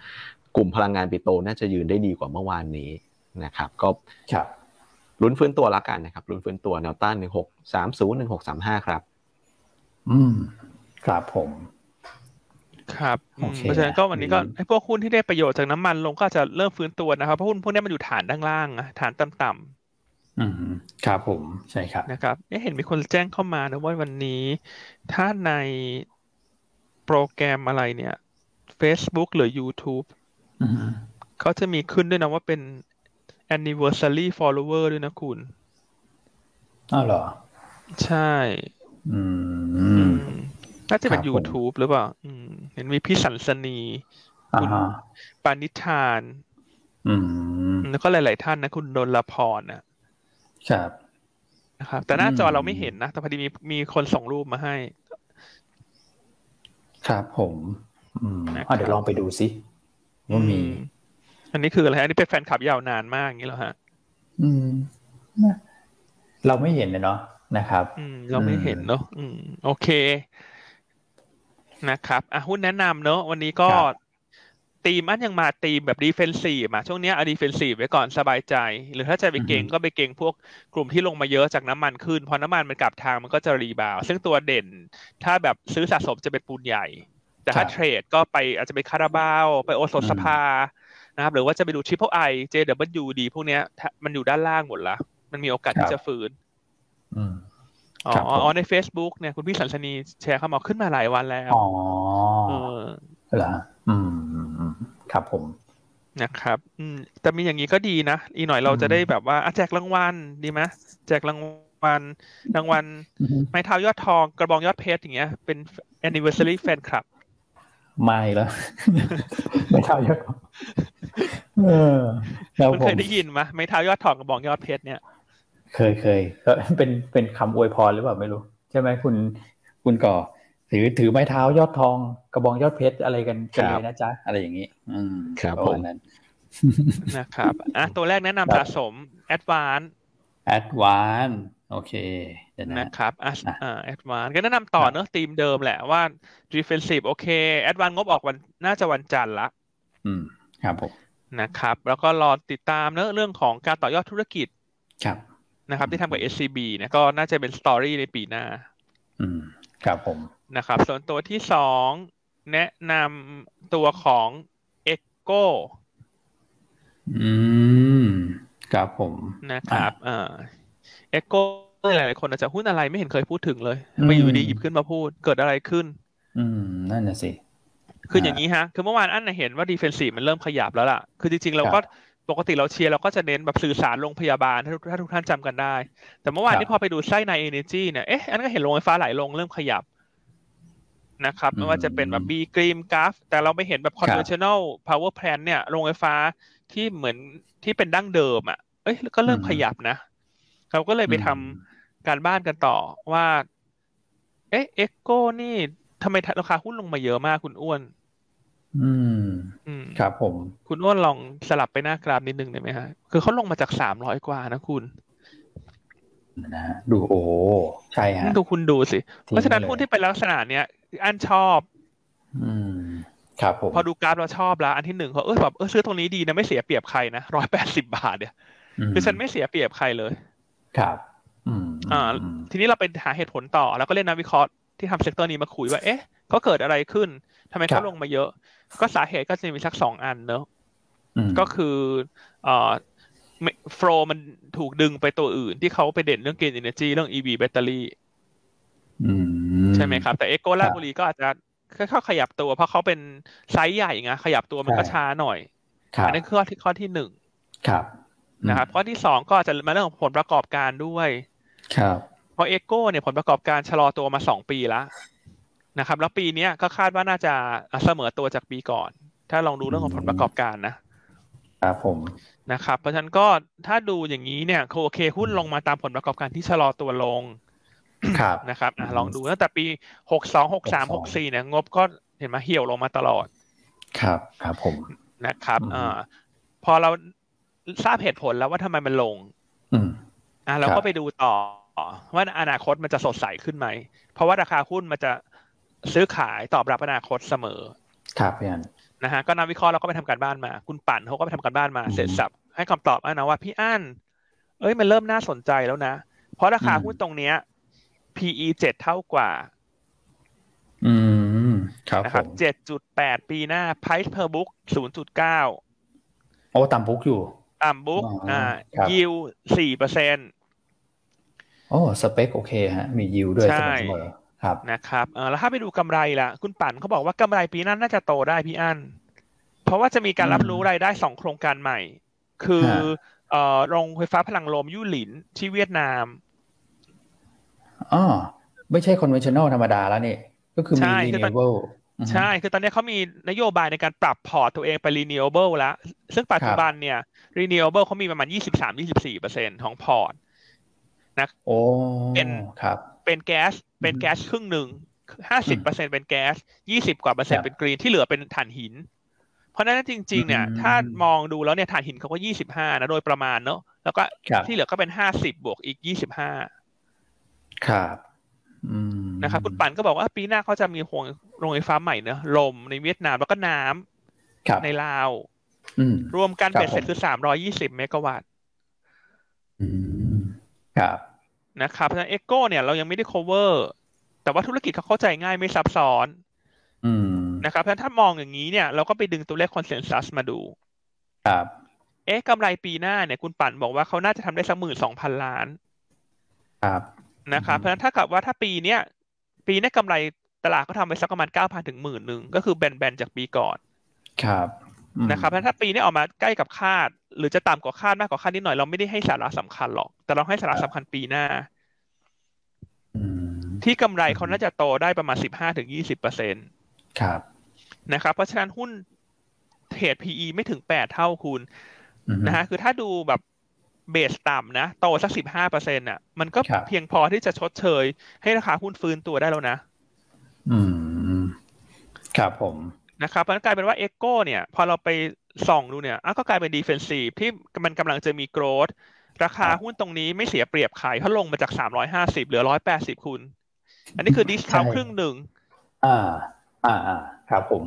กลุ่มพลังงานปิโตน่าจะยืนได้ดีกว่าเมื่อวานนี้นะครับ ก็ลุ้นฟื้นตัวแล้วกันนะครับลุ้นฟื้นตัวแนวต้านหนึ่งหกสามศูนย์หนึ่งหกสามห้าครับ อืมครับผม ครับเพราะฉะนั้นก็วันนี้ก็ไอ้พวกหุ้นที่ได้ประโยชน์จากน้ำมันลงก็จะเริ่มฟื้นตัวนะครับเพราะหุ้นพวกนี้มันอยู่ฐานด้านล่างอะฐานต่ำๆอืมครับผมใช่ครับนะครับเห็นมีคนแจ้งเข้ามานะว่าวันนี้ ถ้าในโปรแกรมอะไรเนี่ย Facebook หรือ YouTube เขาจะมีขึ้นด้วยนะว่าเป็น anniversary follower ด้วยนะคุณอ้าวเหรอ ใช่ อืม น่าจะเป็น YouTube หรือเปล่า อืมเห็นมีพี่สันสนีคุณปานิธาน อืม แล้วก็หลาย ๆ ท่านนะ คุณดนลพรนะครับนะครับ แต่หน้าจอเราไม่เห็นนะ แต่พอดีมีมีคนส่งรูปมาให้ ครับผม อืมเดี๋ยวลองไปดูซิว่ามี อันนี้คืออะไรอันนี้เป็นแฟนคลับยาวนานมากอย่างนี้เหรอฮะ อืมเราไม่เห็นเลยเนาะนะครับ อืม เราไม่เห็นเนาะอืม โอเค นะครับอะหุ้นแนะนำเนอะวันนี้ก็ธีมอันยังมาธีมแบบ defensive มาช่วงนี้เอา defensive ไว้ก่อนสบายใจ หรือถ้าจะไปเก่งก็ไปเก่งพวกกลุ่มที่ลงมาเยอะจากน้ำมันขึ้น พอน้ำมันมันกลับทางมันก็จะ rebound ซึ่งตัวเด่น ถ้าแบบซื้อสะสมจะเป็นปูนใหญ่ แต่ถ้าเทรดก็ไปอาจจะไปคาราบาว ไปโอโซสภานะครับหรือว่าจะไปดูทริปเปิลไอเจดับเบิลยูดีพวกเนี้ยมันอยู่ด้านล่างหมดละมันมีโอกาสที่จะฟื้นอ๋ อใน Facebook เนี่ยคุณพี่สันสนีแชร์เข้ามาขึ้นมาหลายวันแล้วอ๋อเหรออืมครับผมนะครับ อืมแต่มีอย่างนี้ก็ดีนะ อีกหน่อยเราจะได้แบบว่าแจกรางวัลดีไหมแจกรางวัลรางวัลไม้เท้ายอดทองกระบองยอดเพชรอย่างเงี้ยเป็น anniversary fan club ไม่แล้วไม่เท้ายอดเออคุณเคยได้ยินไหมไม้เท้ายอดทองกระบองยอดเพชรเนี่ย เคยเคยก็เป็นเป็นคำอวยพรหรือเปล่าไม่รู้ ใช่ไหมคุณคุณก่อถือถือไม้เท้ายอดทองกระบองยอดเพชรอะไรกันกันเลยนะจ๊ะอะไรอย่างนี้ อืมครับผมนั้นนะครับอะตัวแรกแนะนำสะสม Advance Advance โอเคนะครับอ่า Advance ก็แนะนำต่อเนอะทีมเดิมแหละว่า Defensive โอเค Advance งบออกวันน่าจะวันจันทร์ละ อืมครับผมนะครับ แล้วก็รอติดตามเนอะเรื่องของการต่อยอดธุรกิจครับ นะครับ ที่ทำกับ SCB เนี่ยก็น่าจะเป็นสตอรี่ในปีหน้าอืมครับผมนะครับ ส่วนตัวที่สองแนะนำตัวของ Echo อืมครับผมนะครับอ่า Echo หลายๆคนอาจจะหุ้นอะไรไม่เห็นเคยพูดถึงเลยไปอยู่ดีหยิบขึ้นมาพูดเกิดอะไรขึ้น อืม นั่นน่ะสิคืออย่างนี้ฮะ คือเมื่อวานอันเห็นว่าดีเฟนซีมันเริ่มขยับแล้วล่ะ คือจริงๆ เราก็ ปกติเราเชียร์เราก็จะเน้นแบบสื่อสารโรงพยาบาลถ้าถ้าทุกท่านจำกันได้ แต่เมื่อวานนี้พอไปดูไส้ในเอเนจีเนี่ยเอ๊ะอันนั้นก็เห็นโรงไฟฟ้าไหลลงเริ่มขยับนะครับไม่ว่าจะเป็นแบบบีกริมกัลฟ์แต่เราไม่เห็นแบบ conventional power plant เนี่ยโรงไฟฟ้าที่เหมือนที่เป็นดั้งเดิมอะเอ้ยก็เริ่มขยับนะเราก็เลยไปทำการบ้านกันต่อว่า เอ๊ะเอ็กโกนี่ทำไมราคาหุ้นลงมาเยอะมากคุณอ้วน อืมครับผม คุณอ้วนลองสลับไปหน้ากราฟนิดนึงได้ไหมฮะ คือเขาลงมาจากสามร้อยกว่านะคุณนะดูโอ้ใช่ฮะดูคุณดูสิ เพราะฉะนั้นหุ้นที่เป็นลักษณะเนี้ยอันชอบ อืมครับผมพอดูกราฟเราชอบแล้วอันที่หนึ่งเขาเออแบบเออซื้อตรงนี้ดีนะไม่เสียเปรียบใครนะร้อยแปดสิบาทเนี่ยคือฉันไม่เสียเปรียบใครเลย ครับอ่า ทีนี้เราไปหาเหตุผลต่อ แล้วก็เล่นนักวิเคราะห์ที่ทำ sector นี้มาคุยว่า เอ๊ะเขาเกิดอะไรขึ้น ทำไมเขาลงมาเยอะ ก็สาเหตุก็จะมีสักสองอันเนอะก็คือเอ่อ flow มันถูกดึงไปตัวอื่นที่เขาไปเด่นเรื่องเกณฑ์เอเนจีเรื่อง EV แบตเตอรี่ใช่ไหมครับ แต่เอ็กโก ราชบุรีก็อาจจะค่อยๆขยับตัว เพราะเขาเป็นไซส์ใหญ่ไงขยับตัวมันก็ช้าหน่อยอันนี้คือข้อที่ข้อที่หนึ่งครับนะครับข้อที่สองก็จะมาเรื่องของผลประกอบการด้วย ครับเพราะเอ็กโก้เนี่ยผลประกอบการชะลอตัวมาสองปีแล้ว นะครับ แล้วปีนี้ก็คาดว่าน่าจะเสมอตัวจากปีก่อน ถ้าลองดูเรื่องของผลประกอบการนะครับผมนะครับ เพราะฉะนั้นก็ถ้าดูอย่างนี้เนี่ยโอเคหุ้นลงมาตามผลประกอบการที่ชะลอตัวลงครับนะครับอลองดูตั้งแต่ปีหกสองหกสามหกสี่เนี่ยงบก็เห็นมาเหี่ยวลงมาตลอด ครับครับผมนะครับอ่าพอเราทราบเหตุผลแล้วว่าทำไมมันลงอืมอ่าเราก็ไปดูต่อว่าอนาคตมันจะสดใสขึ้นไหม เพราะว่าราคาหุ้นมันจะ ซื้อขายตอบรับอนาคตเสมอ ครับพี่อันนะฮะก็นักวิเคราะห์เราก็ไปทำการบ้านมา คุณปั่นเขาก็ไปทำการบ้านมาเสร็จสับให้คำตอบนะว่าพี่อั้นเอ้ยมันเริ่มน่าสนใจแล้วนะ เพราะราคาหุ้นตรงเนี้ย PE เจ็ดเท่ากว่า อืม ครับนะครับเจ็ดจุดแปดปีหน้า Price per book ศูนย์จุดเก้าโอ้ต่ำบุ๊กอยู่ ต่ำบุ๊กอ่า ยิวสี่เปอร์เซ็นต์โอ้ สเปคโอเคฮะ มียิวด้วยเสมอครับ นะครับเออแล้วถ้าไปดูกำไรล่ะ คุณปั่นเขาบอกว่ากำไรปีนั้นน่าจะโตได้พี่อั้นเพราะว่าจะมีการรับรู้รายได้สองโครงการใหม่ คือเอ่อโรงไฟฟ้าพลังลมยู่หลินที่เวียดนามอ๋อไม่ใช่ conventional ธรรมดาแล้วนี่ ก็คือมี renewable ใช่ คือตอนนี้เขามีนโยบายในการปรับพอร์ตตัวเองไป renewable แล้ว ซึ่งปัจจุบันเนี่ย renewable เขามีประมาณ 23-24เปอร์เซ็นของพอร์ตนะโอ้เป็นครับ เป็นแก๊ส เป็นแก๊สครึ่งหนึ่งห้าสิบเปอร์เซ็นเป็นแก๊สยี่สิบกว่าเปอร์เซ็นต์เป็นกรีนที่เหลือเป็นถ่านหิน เพราะนั้นจริง ๆ เนี่ย ถ้ามองดูแล้วเนี่ยถ่านหินเขาก็ยี่สิบห้านะโดยประมาณเนอะแล้วก็ที่เหลือก็เป็นห้าสิบบวกอีกยี่สิบห้าครับนะครับคุณปั่นก็บอกว่าปีหน้าเขาจะมีโรงโรงไฟฟ้าใหม่เนอะลมในเวียดนามแล้วก็น้ำในลาวรวมกันเป็นเสร็จคือสามร้อยยี่สิบเมกะวัตต์ครับ นะครับเพราะฉะนั้นเอ็กโก้เนี่ยเรายังไม่ได้ cover แต่ว่าธุรกิจเขาเข้าใจง่ายไม่ซับซ้อนนะครับเพราะฉะนั้นถ้ามองอย่างนี้เนี่ยเราก็ไปดึงตัวเลข consensus มาดูครับเอ๊ะกำไรปีหน้าเนี่ยคุณปั่นบอกว่าเขาน่าจะทำได้สักหมื่นสองพันล้าน ครับนะครับเพราะฉะนั้นถ้ากับว่าถ้าปีเนี้ยปีนี้กำไรตลาดก็ทำไปสักประมาณเก้าพันถึงหมื่นหนึ่งก็คือแบนๆจากปีก่อน ครับนะครับเพราะถ้าปีนี้ออกมาใกล้กับคาด หรือจะต่ำกว่าคาดมากกว่าคาดนิดหน่อยเราไม่ได้ให้สาระสำคัญหรอก แต่เราให้สาระสำคัญปีหน้าที่กำไรเขาน่าจะโตได้ประมาณสิบห้าถึงยี่สิบเปอร์เซ็นตครับนะครับ เพราะฉะนั้นหุ้นเทรด PE ไม่ถึงแปดเท่าคุณนะฮะคือถ้าดูแบบ base ต่ำนะโตสักสิบห้าเปอร์เซ็นต์อะ มันก็เพียงพอที่จะชดเชย ให้ราคาหุ้นฟื้นตัวได้แล้วนะ อืม ครับผมนะครับมันกลายเป็นว่าเอ็กโกเนี่ย พอเราไป ส่องดูเนี่ยอะก็กลายเป็น defensive ที่มันกำลังจะมี growth ราคาหุ้นตรงนี้ไม่เสียเปรียบใครเพราะลงมาจากสามร้อยห้าสิบเหลือร้อยแปดสิบคุณ อันนี้คือ discount ครึ่งหนึ่ง อ่า อ่าอ่าครับผม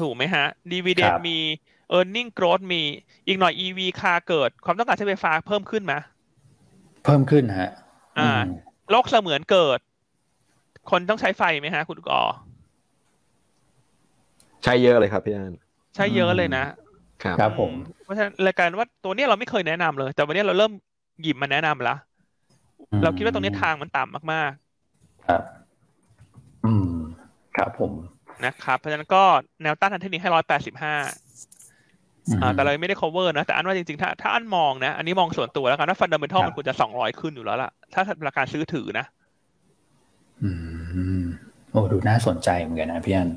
ถูกไหมฮะดีวีเดนมี e a r n i n g growth มี อีกหน่อย EV คาเกิด ความต้องการใช้ไฟฟ้าเพิ่มขึ้นไหมเพิ่มขึ้นฮะ อ่าโลกเสมือนเกิด คนต้องใช้ไฟไหมฮะ คุณกอใช้เยอะเลยครับพี่อันใช้เยอะเลยนะ ครับครับผมเพราะฉะนั้นรายการว่าตัวนี้เราไม่เคยแนะนำเลย แต่วันนี้เราเริ่มหยิบมาแนะนำแล้วเราคิดว่าตรงนี้ทางมันต่ำมากๆ ครับ อืม ครับผมนะครับ เพราะฉะนั้นก็แนวต้านทางเทคนิคให้ร้อยแปดสิบห้าแต่เราไม่ได้ cover นะ แต่อันว่าจริงๆ ถ้าถ้าอันมองนะ อันนี้มองส่วนตัวแล้วกันว่า fundamental มันควรจะสองร้อยขึ้นอยู่แล้วล่ะ ถ้าราคาซื้อถือนะ อืม โอ้ ดูน่าสนใจเหมือนกันนะพี่อัน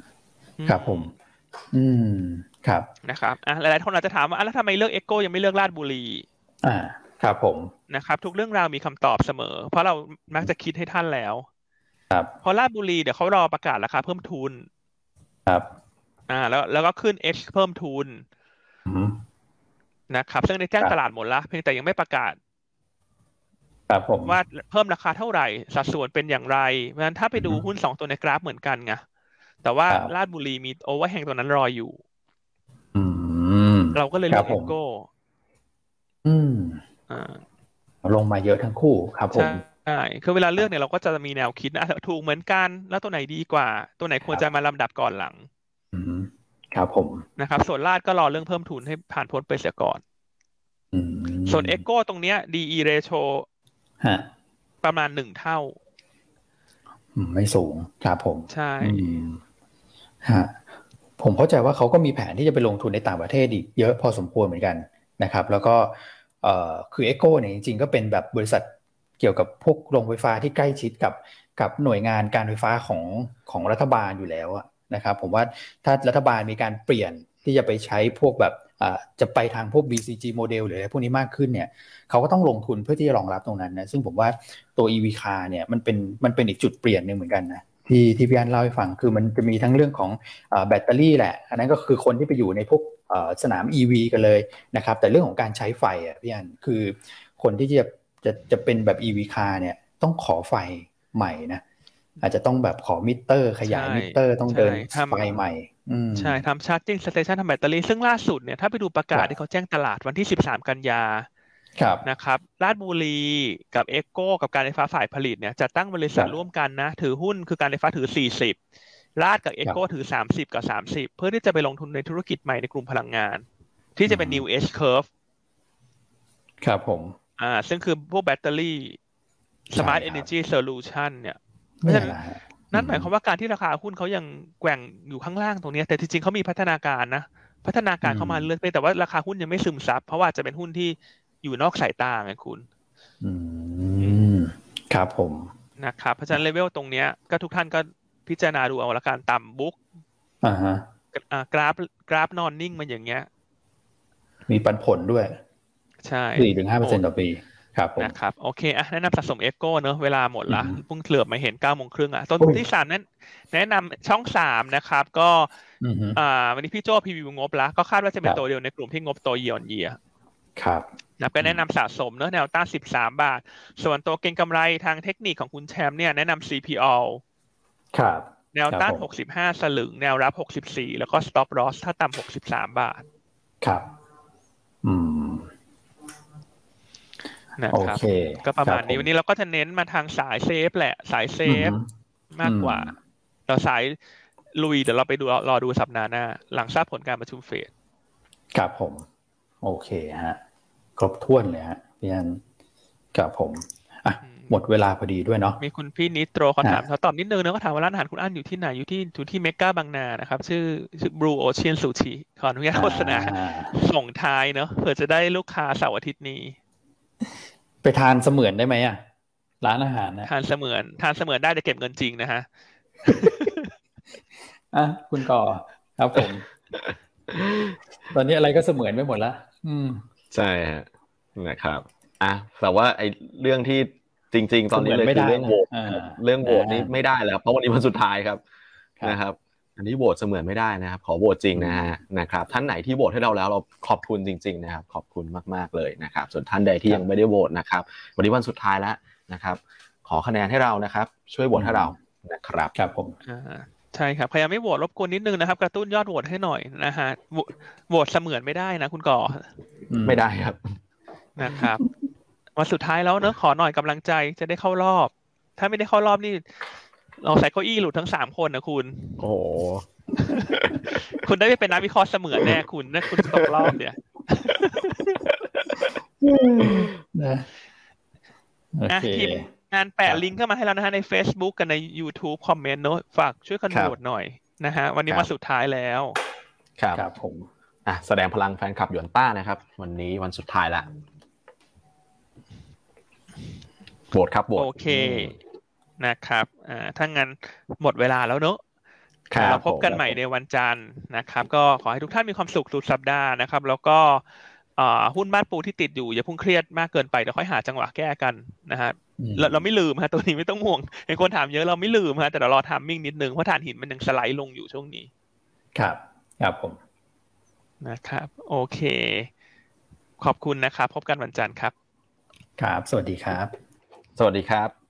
ครับผม อืม ครับนะครับอะหลายๆคนอาจจะถามว่าแล้วทำไมเลือกเอ็กโกยังไม่เลือกลาดบุรีอ่าครับผมนะครับทุกเรื่องราวมีคำตอบเสมอ เพราะเรามักจะคิดให้ท่านแล้ว ครับพอลาดบุรีเดี๋ยวเขารอประกาศราคาเพิ่มทุน ครับ อ่า แล้วแล้วก็ขึ้น H เพิ่มทุนนะครับ ซึ่งได้แจ้งตลาดหมดแล้วเพียงแต่ยังไม่ประกาศครับผมว่าเพิ่มราคาเท่าไหร่ สัดส่วนเป็นอย่างไรเพราะฉะนั้นถ้าไปดูหุ้นสองตัวในกราฟเหมือนกันไงแต่ว่าลาดบุรีมีโอเวอร์แฮงตัวนั้นรออยู่อืม เราก็เลยเลือกเอโก้อืมอ่าลงมาเยอะทั้งคู่ครับผมใช่คือเวลาเลือกเนี่ยเราก็จะมีแนวคิดนะถูกเหมือนกันแล้วตัวไหนดีกว่า ตัวไหนควรจะมาลำดับก่อนหลังอืมครับผมนะครับ ส่วนลาดก็รอเรื่องเพิ่มทุนให้ผ่านพ้นไปเสียก่อนส่วนเอ็กโกตรงเนี้ย DE ratio ประมาณหนึ่งเท่า ไม่สูงครับผม ใช่ฮะ ผมเข้าใจว่าเขาก็มีแผนที่จะไปลงทุนในต่างประเทศอีกเยอะพอสมควรเหมือนกันนะครับแล้วก็คือเอ็กโกเนี่ยจริงๆก็เป็นแบบบริษัทเกี่ยวกับพวกโรงไฟฟ้าที่ใกล้ชิดกับกับหน่วยงานการไฟฟ้าของของรัฐบาลอยู่แล้วนะครับผมว่าถ้ารัฐบาลมีการเปลี่ยนที่จะไปใช้พวกแบบจะไปทางพวก BCG โมเดลหรืออะไรพวกนี้มากขึ้นเนี่ยเขาก็ต้องลงทุนเพื่อที่จะรองรับตรงนั้นนะซึ่งผมว่าตัว EV car เนี่ยมันเป็นมันเป็นอีกจุดเปลี่ยนหนึ่งเหมือนกันนะ ที่ที่พี่อันเล่าให้ฟังคือมันจะมีทั้งเรื่องของแบตเตอรี่แหละ อันนั้นก็คือคนที่ไปอยู่ในพวกสนาม EV กันเลยนะครับแต่เรื่องของการใช้ไฟอะพี่อันคือคนที่จะจะจะเป็นแบบ EV car เนี่ยต้องขอไฟใหม่นะอาจจะต้องแบบขอมิเตอร์ ขยายมิเตอร์ต้องเดินไฟใหม่ใช่ทำ charging station ทำแบตเตอรี่ซึ่งล่าสุดเนี่ยถ้าไปดูประกาศที่เขาแจ้งตลาดวันที่สิบสามกันยา นะครับราชบุรีกับเอ็กโกกับการไฟฟ้าฝ่ายผลิตเนี่ยจะตั้งบริษัทร่วมกันนะ ถือหุ้นคือการไฟฟ้าถือสี่สิบราชกับเอ็กโกถือสามสิบกับสามสิบเพื่อที่จะไปลงทุนในธุรกิจใหม่ในกลุ่มพลังงาน ที่จะเป็น new S curve ครับผม อ่า ซึ่งคือพวกแบตเตอรี่ smart energy solution เนี่ยเพราะฉะนั้นนั่นหมายความว่าการที่ราคาหุ้นเขายังแกว่งอยู่ข้างล่างตรงนี้ แต่จริงๆเขามีพัฒนาการนะ พัฒนาการเข้ามาเรื่อยๆแต่ว่าราคาหุ้นยังไม่ซึมซับเพราะว่าจะเป็นหุ้นที่ อยู่นอกสายตาไงคุณ อืม ครับผม นะครับ เพราะฉะนั้นเลเวลตรงเนี้ย ก็ทุกท่านก็พิจารณาดูเอาละการต่ำ book อ่าฮะกราฟกราฟนอนนิ่งมันอย่างเงี้ย มีปันผลด้วย ใช่สี่ถึงห้าเปอร์เซ็นต์ต่อปี ครับนะครับ โอเคอะแนะนำสะสมเอ็กโก้เนอะเวลาหมดละเพิ่งเหลือบมาเห็นเก้าโมงครึ่งอะต้นที่สามนั้น แนะนำช่องสามนะครับ ก็อ่าวันนี้พี่โจ้พีวิวงบแล้วก็คาดว่าจะเป็นตัวเดียวในกลุ่มที่งบโตเยียนเยีย ครับนะก็แนะนำสะสมเนอะแนวต้านสิบสามบาท ส่วนตัวเก่งกำไรทางเทคนิคของคุณแชมป์เนี่ยแนะนำ CPO ครับ แนวต้านหกสิบห้าสลึง แนวรับหกสิบสี่แล้วก็ stop loss ถ้าต่ำหกสิบสามบาท ครับ อืมนะครับก็ประมาณนี้วันนี้เราก็จะเน้นมาทางสายเซฟแหละ สายเซฟมากกว่า เราสายลุยเดี๋ยวเราไปดูรอดูสัปดาห์หน้า หลังทราบผลการประชุมเฟดครับผม โอเคฮะ ครบถ้วนเลยฮะพี่อันกับผมอะหมดเวลาพอดีด้วยเนาะมีคุณพี่นิโตรเขาถามเขาตอบนิดนึงนะเขาถามว่าร้านอาหารคุณอันอยู่ที่ไหนอยู่ที่อยู่ที่เมกาบางนานะครับ ชื่อชื่อบลูโอเชียนซูชิขออนุญาตโฆษณาส่งท้ายเนาะเผื่อจะได้ลูกค้าเสาร์อาทิตย์นี้ ไปทานเสมือนได้ไหมอะร้านอาหารนะทานเสมือน ทานเสมือนได้แต่เก็บเงินจริงนะฮะอะคุณก่อครับผม ตอนนี้อะไรก็เสมือนไปหมดละ อืมใช่ฮะนะครับอะแต่ว่าไอ้เรื่องที่จริง ๆ ตอนนี้เลยคือเรื่องโหวตเรื่องโหวตนี้ไม่ได้แล้วเพราะวันนี้วันสุดท้ายครับนะครับ อันนี้โหวตเสมือนไม่ได้นะครับ ขอโหวตจริงนะฮะนะครับ ท่านไหนที่โหวตให้เราแล้วเราขอบคุณจริง ๆ นะครับ ขอบคุณมากๆเลยนะครับ ส่วนท่านใดที่ยังไม่ได้โหวตนะครับ วันนี้วันสุดท้ายแล้วนะครับ ขอคะแนนให้เรานะครับ ช่วยโหวตให้เรานะครับ ครับผม ใช่ครับพยายามไม่โหวตรบกวนนิดนึงนะครับ กระตุ้นยอดโหวตให้หน่อยนะฮะโหวตเสมือนไม่ได้นะ คุณก่อไม่ได้ครับนะครับวันสุดท้ายแล้วเนอะขอหน่อยกำลังใจจะได้เข้ารอบ ถ้าไม่ได้เข้ารอบนี่เราใส่เก้าอี้หลุดทั้งสามคนนะคุณ โอ้คุณได้ไปเป็นนักวิเคราะห์เสมือนแน่คุณนะคุณตกรอบเนี่ยนะทีม งานแปะลิงก์เข้ามาให้แล้วนะฮะใน Facebook กันใน YouTube คอมเมนต์เนอะฝากช่วยกันโหวตหน่อยนะฮะวันนี้มาสุดท้ายแล้ว ครับครับผมอะแสดงพลังแฟนคลับหยวนต้านะครับ วันนี้วันสุดท้ายละโหวตครับโหวตโอเคนะครับอ่าถ้างั้นหมดเวลาแล้วเนอะเราพบกันใหม่ในวันจันทร์นะครับ ก็ขอให้ทุกท่านมีความสุขสุดสัปดาห์นะครับ แล้วก็หุ้นบ้านปูที่ติดอยู่อย่าพุ่งเครียดมากเกินไปเดี๋ยวค่อยหาจังหวะแก้กันนะฮะ เราเราไม่ลืมฮะตัวนี้ไม่ต้องห่วงเห็นคนถามเยอะเราไม่ลืมฮะแต่เรารอทามมิ่งนิดนึงเพราะฐานหินมันยังสไลด์ลงอยู่ช่วงนี้ ครับ ครับผมนะครับ โอเค ขอบคุณนะครับ พบกันวันจันทร์ครับ ครับ สวัสดีครับ สวัสดีครับ